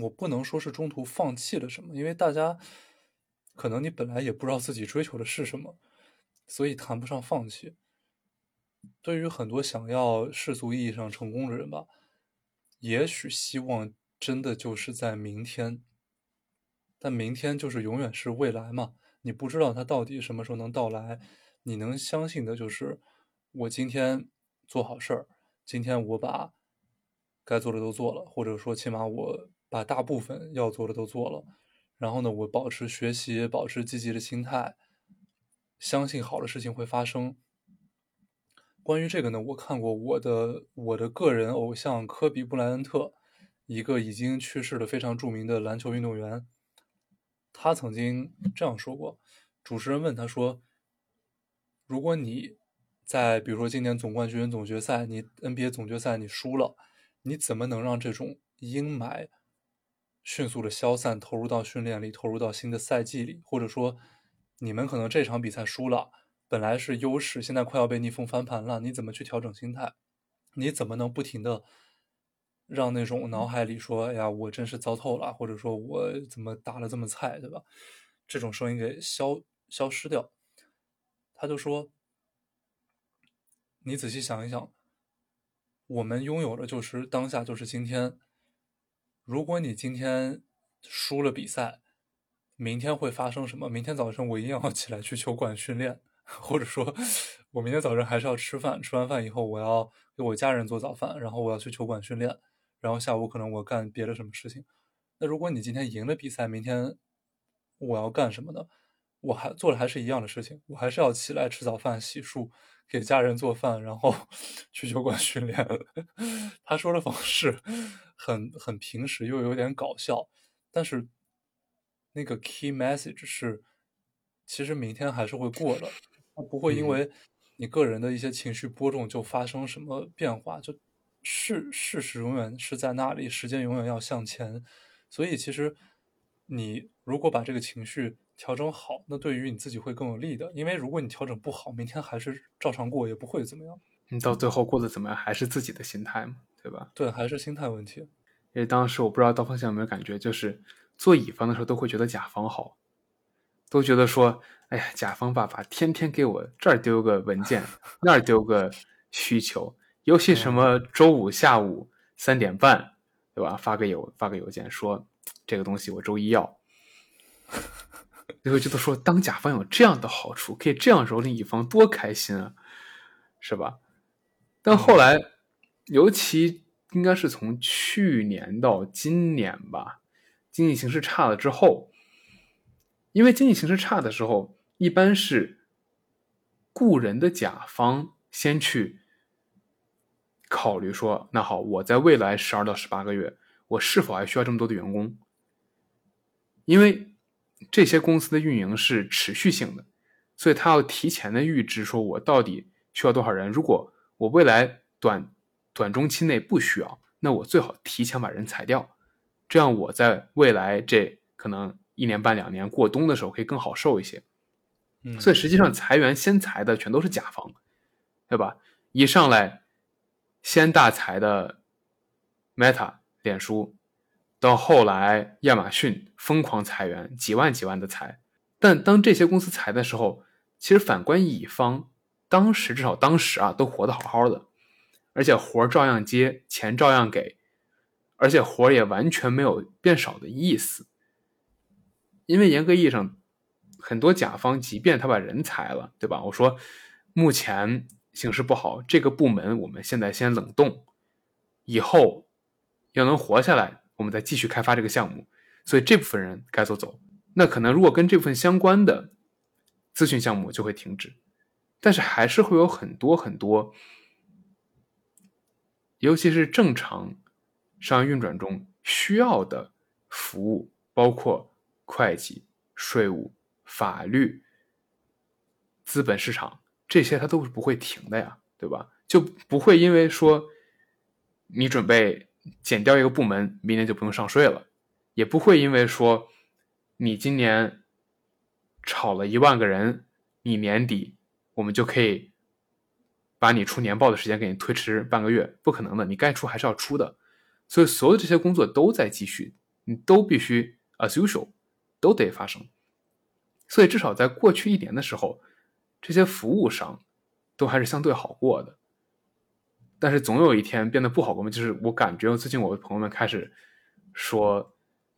我不能说是中途放弃了什么，因为大家可能你本来也不知道自己追求的是什么，所以谈不上放弃。对于很多想要世俗意义上成功的人吧，也许希望真的就是在明天，但明天就是永远是未来嘛，你不知道它到底什么时候能到来。你能相信的就是，我今天做好事儿，今天我把该做的都做了，或者说起码我把大部分要做的都做了。然后呢，我保持学习，保持积极的心态，相信好的事情会发生。关于这个呢，我看过我的我的个人偶像科比布莱恩特，一个已经去世的非常著名的篮球运动员，他曾经这样说过。主持人问他说：“如果你在比如说今年总冠军、总决赛，你 NBA 总决赛你输了，你怎么能让这种阴霾？”迅速的消散，投入到训练里，投入到新的赛季里，或者说，你们可能这场比赛输了，本来是优势，现在快要被逆风翻盘了，你怎么去调整心态？你怎么能不停的让那种脑海里说，哎呀，我真是糟透了，或者说我怎么打的这么菜，对吧？这种声音给消消失掉。他就说，你仔细想一想，我们拥有的就是当下，就是今天。如果你今天输了比赛，明天会发生什么？明天早晨我一定要起来去球馆训练，或者说，我明天早晨还是要吃饭。吃完饭以后，我要给我家人做早饭，然后我要去球馆训练，然后下午可能我干别的什么事情。那如果你今天赢了比赛，明天我要干什么呢？我还做的还是一样的事情，我还是要起来吃早饭、洗漱。给家人做饭，然后 *laughs* 去球馆训练。*laughs* 他说的方式很很平时，又有点搞笑，但是那个 key message 是，其实明天还是会过的，他不会因为你个人的一些情绪波动就发生什么变化，就事事实永远是在那里，时间永远要向前，所以其实你如果把这个情绪。调整好，那对于你自己会更有利的。因为如果你调整不好，明天还是照常过，也不会怎么样。你到最后过得怎么样，还是自己的心态嘛，对吧？对，还是心态问题。因为当时我不知道刀锋线有没有感觉，就是做乙方的时候都会觉得甲方好，都觉得说，哎呀，甲方爸爸天天给我这儿丢个文件，*laughs* 那儿丢个需求，尤其什么周五下午三点半，对吧？发个邮发个邮件说这个东西我周一要。*laughs* 最后觉得说，当甲方有这样的好处，可以这样蹂躏乙方，多开心啊，是吧？但后来，尤其应该是从去年到今年吧，经济形势差了之后，因为经济形势差的时候，一般是雇人的甲方先去考虑说，那好，我在未来十二到十八个月，我是否还需要这么多的员工？因为。这些公司的运营是持续性的，所以他要提前的预知，说我到底需要多少人。如果我未来短短中期内不需要，那我最好提前把人裁掉，这样我在未来这可能一年半两年过冬的时候可以更好受一些。所以实际上裁员先裁的全都是甲方，对吧？一上来先大裁的 Meta 脸书。到后来，亚马逊疯狂裁员，几万几万的裁。但当这些公司裁的时候，其实反观乙方，当时至少当时啊，都活得好好的，而且活照样接，钱照样给，而且活也完全没有变少的意思。因为严格意义上，很多甲方即便他把人裁了，对吧？我说目前形势不好，这个部门我们现在先冷冻，以后要能活下来。我们再继续开发这个项目，所以这部分人该走走。那可能如果跟这部分相关的咨询项目就会停止，但是还是会有很多很多，尤其是正常商业运转中需要的服务，包括会计、税务、法律、资本市场这些，它都是不会停的呀，对吧？就不会因为说你准备。减掉一个部门，明年就不用上税了，也不会因为说你今年炒了一万个人，你年底我们就可以把你出年报的时间给你推迟半个月，不可能的，你该出还是要出的。所以所有这些工作都在继续，你都必须 as usual 都得发生。所以至少在过去一年的时候，这些服务商都还是相对好过的。但是总有一天变得不好过嘛。就是我感觉最近我的朋友们开始说，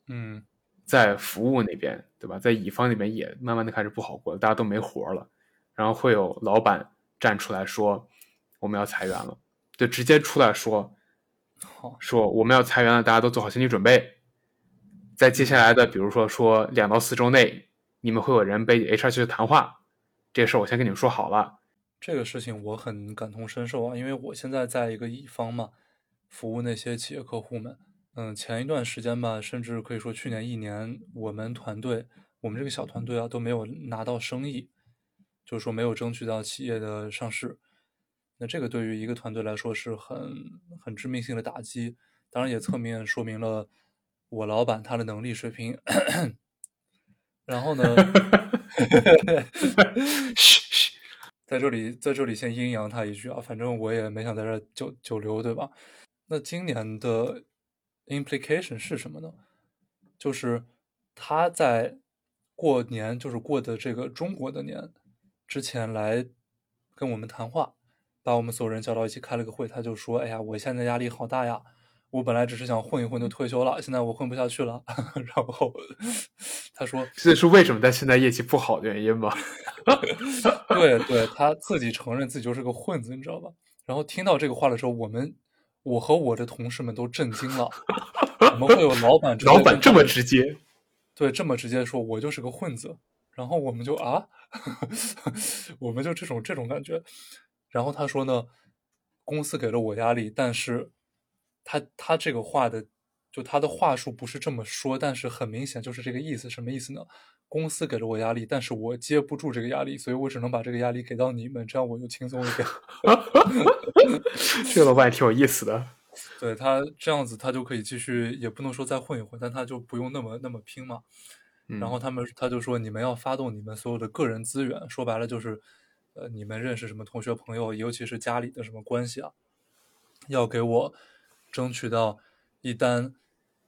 嗯，在服务那边，对吧？在乙方那边也慢慢的开始不好过了，大家都没活了，然后会有老板站出来说我们要裁员了，就直接出来说好，说我们要裁员了，大家都做好心理准备。在接下来的，比如说说两到四周内，你们会有人被 HR 去谈话，这个事儿我先跟你们说好了。这个事情我很感同身受啊，因为我现在在一个乙方嘛，服务那些企业客户们。嗯，前一段时间吧，甚至可以说去年一年，我们团队，我们这个小团队啊，都没有拿到生意，就是说没有争取到企业的上市。那这个对于一个团队来说是很很致命性的打击，当然也侧面说明了我老板他的能力水平。然后呢？*laughs* 在这里，在这里先阴阳他一句啊，反正我也没想在这儿久久留，对吧？那今年的 implication 是什么呢？就是他在过年，就是过的这个中国的年之前来跟我们谈话，把我们所有人叫到一起开了个会，他就说：“哎呀，我现在压力好大呀。”我本来只是想混一混就退休了，现在我混不下去了。*laughs* 然后他说：“这是为什么他现在业绩不好的原因吗？” *laughs* 对对，他自己承认自己就是个混子，你知道吧？然后听到这个话的时候，我们我和我的同事们都震惊了。怎么会有老板，老板这么直接，对，这么直接说，我就是个混子。然后我们就啊，*laughs* 我们就这种这种感觉。然后他说呢，公司给了我压力，但是。他他这个话的，就他的话术不是这么说，但是很明显就是这个意思。什么意思呢？公司给了我压力，但是我接不住这个压力，所以我只能把这个压力给到你们，这样我就轻松一点。*laughs* *laughs* 这个老板挺有意思的。对他这样子，他就可以继续，也不能说再混一混，但他就不用那么那么拼嘛。然后他们他就说，你们要发动你们所有的个人资源，说白了就是，呃，你们认识什么同学朋友，尤其是家里的什么关系啊，要给我。争取到一单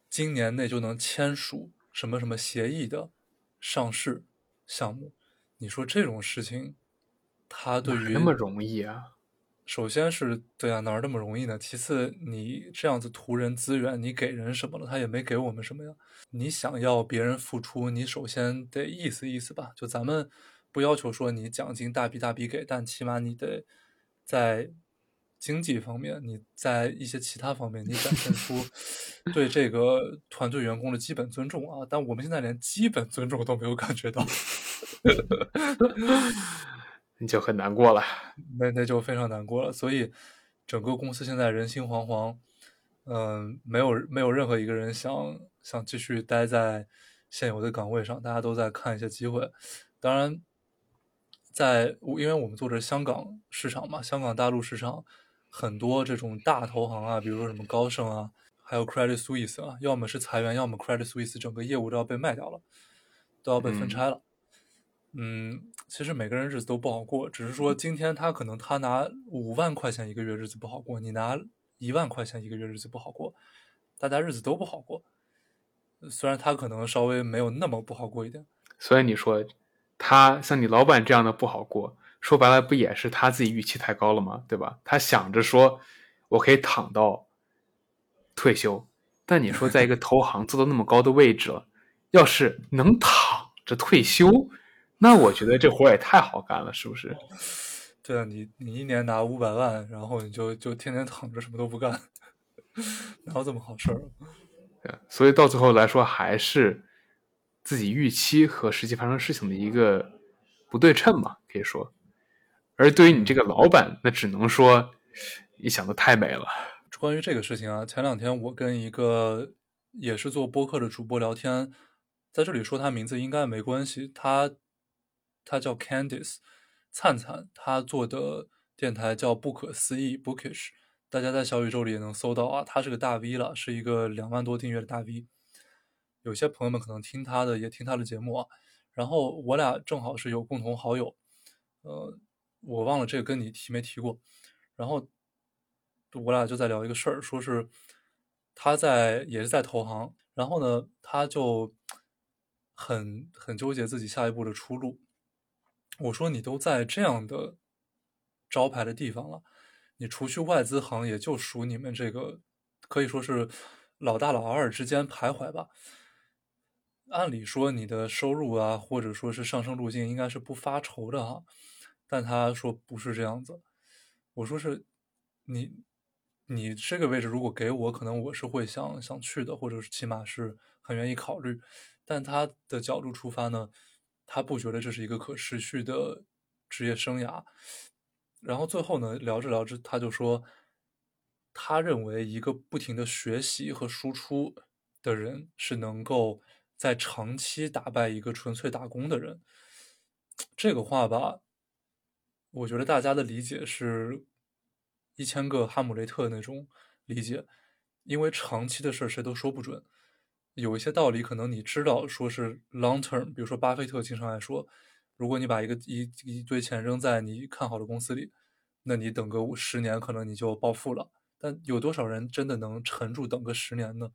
今年内就能签署什么什么协议的上市项目，你说这种事情，他对于那么容易啊？首先是对啊，哪儿那么容易呢？其次，你这样子图人资源，你给人什么了？他也没给我们什么呀。你想要别人付出，你首先得意思意思吧。就咱们不要求说你奖金大笔大笔给，但起码你得在。经济方面，你在一些其他方面，你展现出对这个团队员工的基本尊重啊！但我们现在连基本尊重都没有感觉到，*laughs* 你就很难过了，那那就非常难过了。所以整个公司现在人心惶惶，嗯，没有没有任何一个人想想继续待在现有的岗位上，大家都在看一些机会。当然，在因为我们做着香港市场嘛，香港大陆市场。很多这种大投行啊，比如说什么高盛啊，还有 Credit Suisse 啊，要么是裁员，要么 Credit Suisse 整个业务都要被卖掉了，都要被分拆了。嗯，其实每个人日子都不好过，只是说今天他可能他拿五万块钱一个月日子不好过，你拿一万块钱一个月日子不好过，大家日子都不好过。虽然他可能稍微没有那么不好过一点。所以你说他像你老板这样的不好过。说白了，不也是他自己预期太高了吗？对吧？他想着说，我可以躺到退休。但你说，在一个投行做到那么高的位置了，要是能躺着退休，那我觉得这活也太好干了，是不是？*laughs* 对啊，你你一年拿五百万，然后你就就天天躺着什么都不干，*laughs* 哪有这么好事儿？对，所以到最后来说，还是自己预期和实际发生事情的一个不对称嘛，可以说。而对于你这个老板，那只能说你想的太美了。关于这个事情啊，前两天我跟一个也是做播客的主播聊天，在这里说他名字应该没关系。他他叫 Candice 灿灿，他做的电台叫不可思议 Bookish，大家在小宇宙里也能搜到啊。他是个大 V 了，是一个两万多订阅的大 V。有些朋友们可能听他的，也听他的节目啊。然后我俩正好是有共同好友，呃。我忘了这个跟你提没提过，然后我俩就在聊一个事儿，说是他在也是在投行，然后呢他就很很纠结自己下一步的出路。我说你都在这样的招牌的地方了，你除去外资行，也就属你们这个可以说是老大老二之间徘徊吧。按理说你的收入啊，或者说是上升路径应该是不发愁的哈，但他说不是这样子。我说是，你你这个位置如果给我，可能我是会想想去的，或者是起码是很愿意考虑。但他的角度出发呢，他不觉得这是一个可持续的职业生涯。然后最后呢，聊着聊着，他就说，他认为一个不停的学习和输出的人是能够。在长期打败一个纯粹打工的人，这个话吧，我觉得大家的理解是一千个哈姆雷特那种理解，因为长期的事谁都说不准，有一些道理可能你知道，说是 long term，比如说巴菲特经常爱说，如果你把一个一一堆钱扔在你看好的公司里，那你等个十年可能你就暴富了，但有多少人真的能沉住等个十年呢？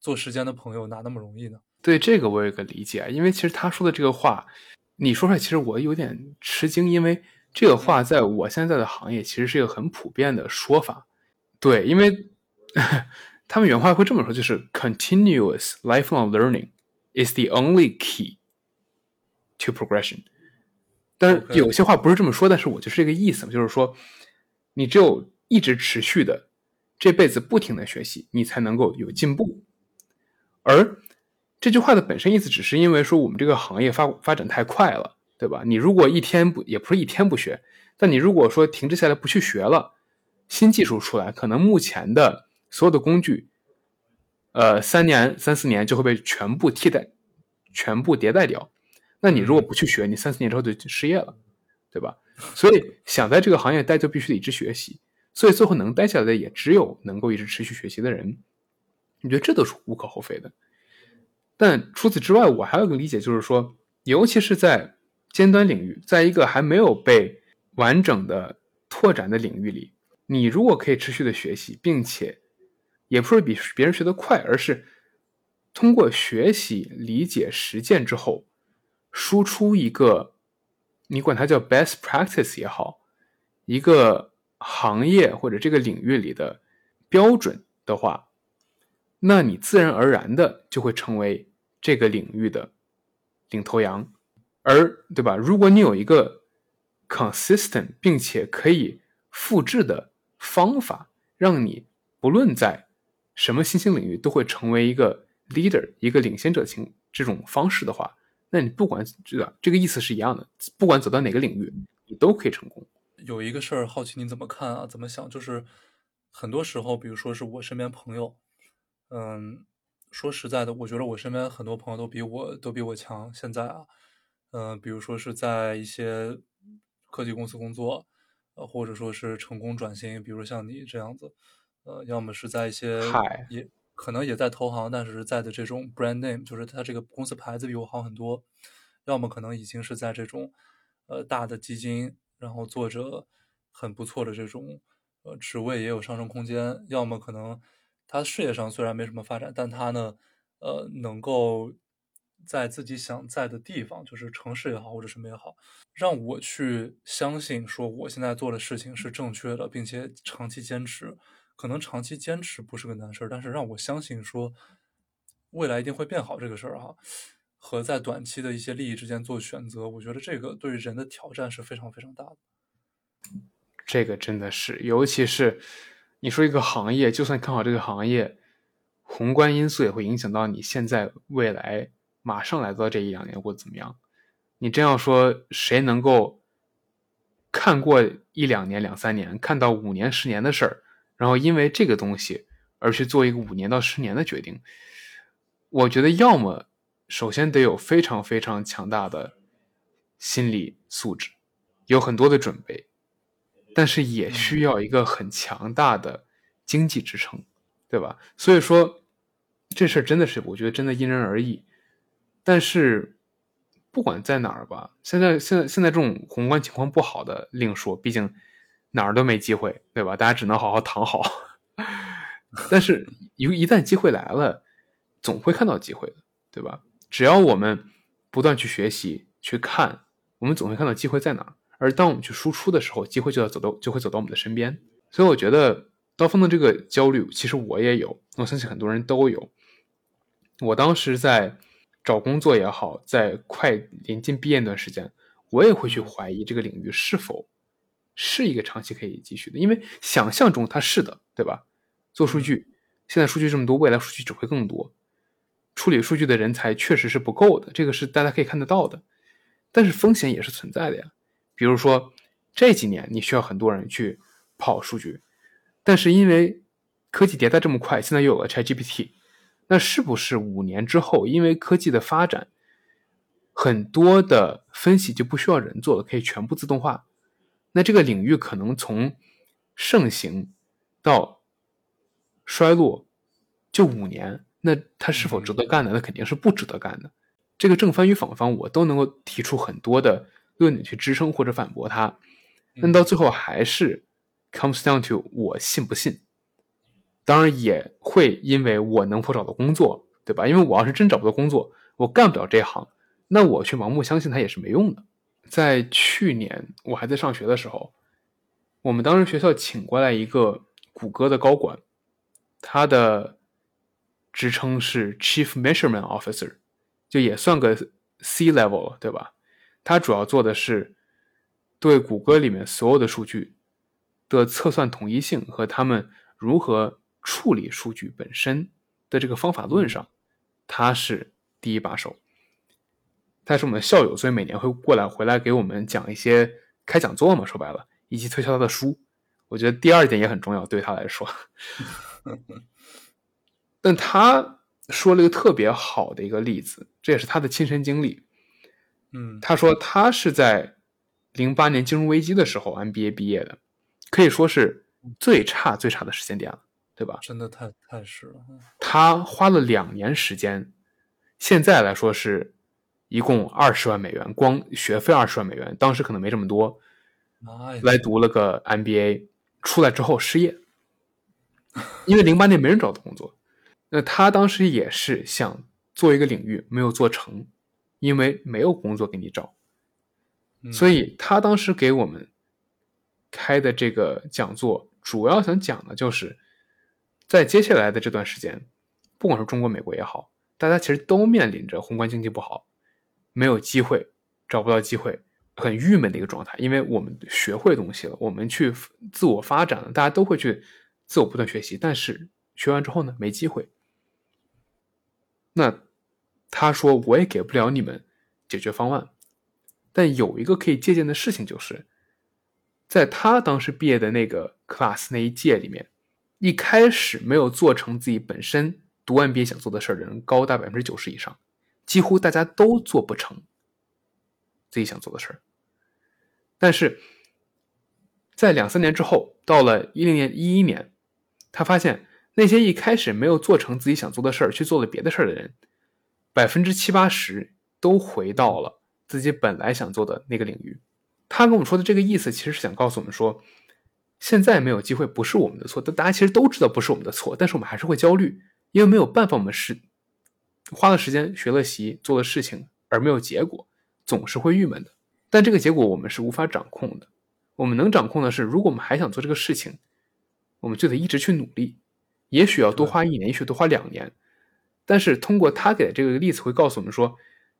做时间的朋友哪那么容易呢？对这个我有个理解，因为其实他说的这个话，你说出来，其实我有点吃惊，因为这个话在我现在的行业其实是一个很普遍的说法。对，因为 *laughs* 他们原话会这么说，就是 “continuous lifelong learning is the only key to progression”。但是有些话不是这么说，但是我就是这个意思，就是说，你只有一直持续的这辈子不停的学习，你才能够有进步。而这句话的本身意思，只是因为说我们这个行业发发展太快了，对吧？你如果一天不，也不是一天不学，但你如果说停滞下来不去学了，新技术出来，可能目前的所有的工具，呃，三年、三四年就会被全部替代、全部迭代掉。那你如果不去学，你三四年之后就失业了，对吧？所以想在这个行业待，就必须得一直学习。所以最后能待下来的，也只有能够一直持续学习的人。你觉得这都是无可厚非的，但除此之外，我还有个理解，就是说，尤其是在尖端领域，在一个还没有被完整的拓展的领域里，你如果可以持续的学习，并且也不是比别人学得快，而是通过学习、理解、实践之后，输出一个你管它叫 best practice 也好，一个行业或者这个领域里的标准的话。那你自然而然的就会成为这个领域的领头羊，而对吧？如果你有一个 consistent 并且可以复制的方法，让你不论在什么新兴领域都会成为一个 leader，一个领先者型这种方式的话，那你不管这个这个意思是一样的，不管走到哪个领域，你都可以成功。有一个事儿，好奇你怎么看啊？怎么想？就是很多时候，比如说是我身边朋友。嗯，说实在的，我觉得我身边很多朋友都比我都比我强。现在啊，嗯，比如说是在一些科技公司工作，呃，或者说是成功转型，比如像你这样子，呃，要么是在一些也可能也在投行，但是在的这种 brand name，就是他这个公司牌子比我好很多；要么可能已经是在这种呃大的基金，然后做着很不错的这种呃职位，也有上升空间；要么可能。他事业上虽然没什么发展，但他呢，呃，能够在自己想在的地方，就是城市也好，或者什么也好，让我去相信说我现在做的事情是正确的，并且长期坚持。可能长期坚持不是个难事儿，但是让我相信说未来一定会变好这个事儿哈，和在短期的一些利益之间做选择，我觉得这个对人的挑战是非常非常大的。这个真的是，尤其是。你说一个行业，就算看好这个行业，宏观因素也会影响到你现在、未来、马上来到这一两年或怎么样。你真要说谁能够看过一两年、两三年，看到五年、十年的事儿，然后因为这个东西而去做一个五年到十年的决定，我觉得要么首先得有非常非常强大的心理素质，有很多的准备。但是也需要一个很强大的经济支撑，对吧？所以说这事儿真的是，我觉得真的因人而异。但是不管在哪儿吧，现在现在现在这种宏观情况不好的另说，毕竟哪儿都没机会，对吧？大家只能好好躺好。*laughs* 但是一一旦机会来了，总会看到机会的，对吧？只要我们不断去学习、去看，我们总会看到机会在哪儿。而当我们去输出的时候，机会就要走到，就会走到我们的身边。所以我觉得刀锋的这个焦虑，其实我也有，我相信很多人都有。我当时在找工作也好，在快临近毕业那段时间，我也会去怀疑这个领域是否是一个长期可以继续的，因为想象中它是的，对吧？做数据，现在数据这么多，未来数据只会更多，处理数据的人才确实是不够的，这个是大家可以看得到的。但是风险也是存在的呀，比如说这几年你需要很多人去跑数据，但是因为科技迭代这么快，现在又有了 ChatGPT，那是不是五年之后，因为科技的发展，很多的分析就不需要人做了，可以全部自动化？那这个领域可能从盛行到衰落就五年，那它是否值得干呢？那肯定是不值得干的。这个正方与反方，我都能够提出很多的论点去支撑或者反驳它，那到最后还是 comes down to 我信不信。当然也会因为我能否找到工作，对吧？因为我要是真找不到工作，我干不了这行，那我去盲目相信它也是没用的。在去年我还在上学的时候，我们当时学校请过来一个谷歌的高管，他的职称是 Chief Measurement Officer。就也算个 C level 了，对吧？他主要做的是对谷歌里面所有的数据的测算统一性和他们如何处理数据本身的这个方法论上，他是第一把手。他是我们的校友，所以每年会过来回来给我们讲一些开讲座嘛，说白了，以及推销他的书。我觉得第二点也很重要，对他来说。*laughs* 但他。说了一个特别好的一个例子，这也是他的亲身经历。嗯，他说他是在零八年金融危机的时候 MBA 毕业的，可以说是最差最差的时间点了，对吧？真的太太是了。他花了两年时间，现在来说是一共二十万美元，光学费二十万美元，当时可能没这么多，来读了个 MBA，出来之后失业，因为零八年没人找到工作。那他当时也是想做一个领域，没有做成，因为没有工作给你找，所以他当时给我们开的这个讲座，主要想讲的就是，在接下来的这段时间，不管是中国、美国也好，大家其实都面临着宏观经济不好，没有机会，找不到机会，很郁闷的一个状态。因为我们学会东西了，我们去自我发展了，大家都会去自我不断学习，但是学完之后呢，没机会。那他说我也给不了你们解决方案，但有一个可以借鉴的事情，就是在他当时毕业的那个 class 那一届里面，一开始没有做成自己本身读完毕业想做的事儿的人高达百分之九十以上，几乎大家都做不成自己想做的事儿。但是在两三年之后，到了一零年、一一年，他发现。那些一开始没有做成自己想做的事儿，去做了别的事儿的人，百分之七八十都回到了自己本来想做的那个领域。他跟我们说的这个意思，其实是想告诉我们说，现在没有机会不是我们的错，但大家其实都知道不是我们的错，但是我们还是会焦虑，因为没有办法，我们是花了时间学了习做了事情而没有结果，总是会郁闷的。但这个结果我们是无法掌控的，我们能掌控的是，如果我们还想做这个事情，我们就得一直去努力。也许要多花一年，也许多花两年，但是通过他给的这个例子，会告诉我们说，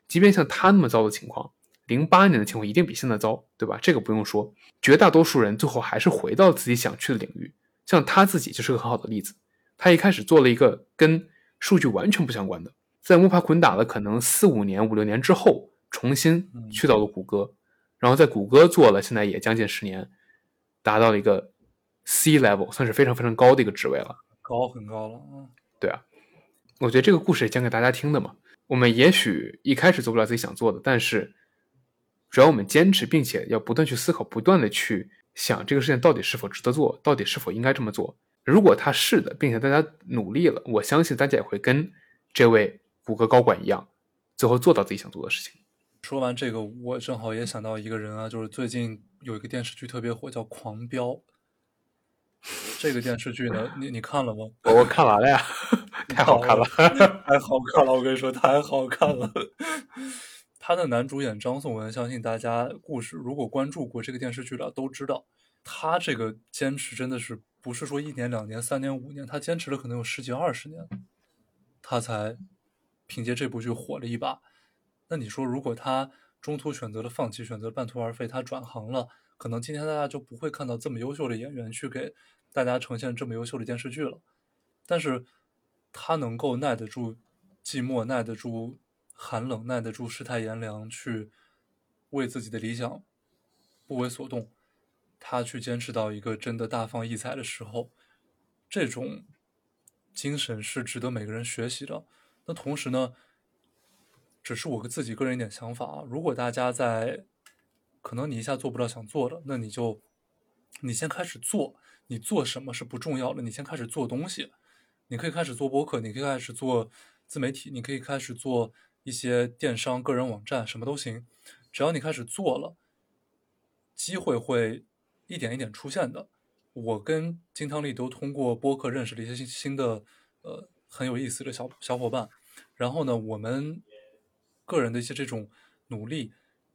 即便像他那么糟的情况，零八年的情况一定比现在糟，对吧？这个不用说，绝大多数人最后还是回到自己想去的领域。像他自己就是个很好的例子，他一开始做了一个跟数据完全不相关的，在摸爬滚打了可能四五年、五六年之后，重新去到了谷歌，然后在谷歌做了，现在也将近十年，达到了一个 C level，算是非常非常高的一个职位了。高很高了，嗯，对啊，我觉得这个故事也讲给大家听的嘛。我们也许一开始做不了自己想做的，但是只要我们坚持，并且要不断去思考，不断的去想这个事情到底是否值得做，到底是否应该这么做。如果他是的，并且大家努力了，我相信大家也会跟这位谷歌高管一样，最后做到自己想做的事情。说完这个，我正好也想到一个人啊，就是最近有一个电视剧特别火，叫《狂飙》。这个电视剧呢，你你看了吗？我看完了呀，太好看了，*laughs* 太好看了！我跟你说，太好看了。他的男主演张颂文，相信大家故事如果关注过这个电视剧的都知道，他这个坚持真的是不是说一年、两年、三年、五年，他坚持了可能有十几、二十年，他才凭借这部剧火了一把。那你说，如果他中途选择了放弃，选择半途而废，他转行了，可能今天大家就不会看到这么优秀的演员去给大家呈现这么优秀的电视剧了。但是，他能够耐得住寂寞，耐得住寒冷，耐得住世态炎凉，去为自己的理想不为所动。他去坚持到一个真的大放异彩的时候，这种精神是值得每个人学习的。那同时呢，只是我自己个人一点想法啊。如果大家在可能你一下做不到想做的，那你就你先开始做。你做什么是不重要的，你先开始做东西。你可以开始做播客，你可以开始做自媒体，你可以开始做一些电商、个人网站，什么都行。只要你开始做了，机会会。一点一点出现的，我跟金汤力都通过播客认识了一些新新的，呃，很有意思的小小伙伴。然后呢，我们个人的一些这种努力，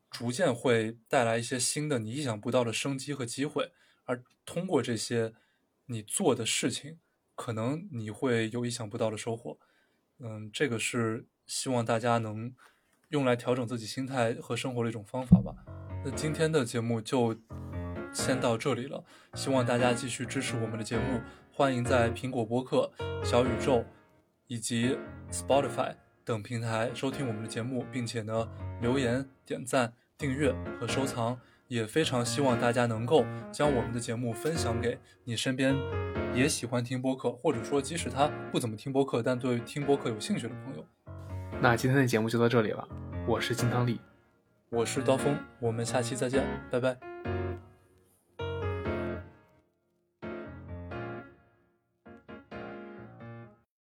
逐渐会带来一些新的你意想不到的生机和机会。而通过这些你做的事情，可能你会有意想不到的收获。嗯，这个是希望大家能用来调整自己心态和生活的一种方法吧。那今天的节目就。先到这里了，希望大家继续支持我们的节目。欢迎在苹果播客、小宇宙以及 Spotify 等平台收听我们的节目，并且呢留言、点赞、订阅和收藏。也非常希望大家能够将我们的节目分享给你身边也喜欢听播客，或者说即使他不怎么听播客，但对听播客有兴趣的朋友。那今天的节目就到这里了，我是金汤力，我是刀锋，我们下期再见，拜拜。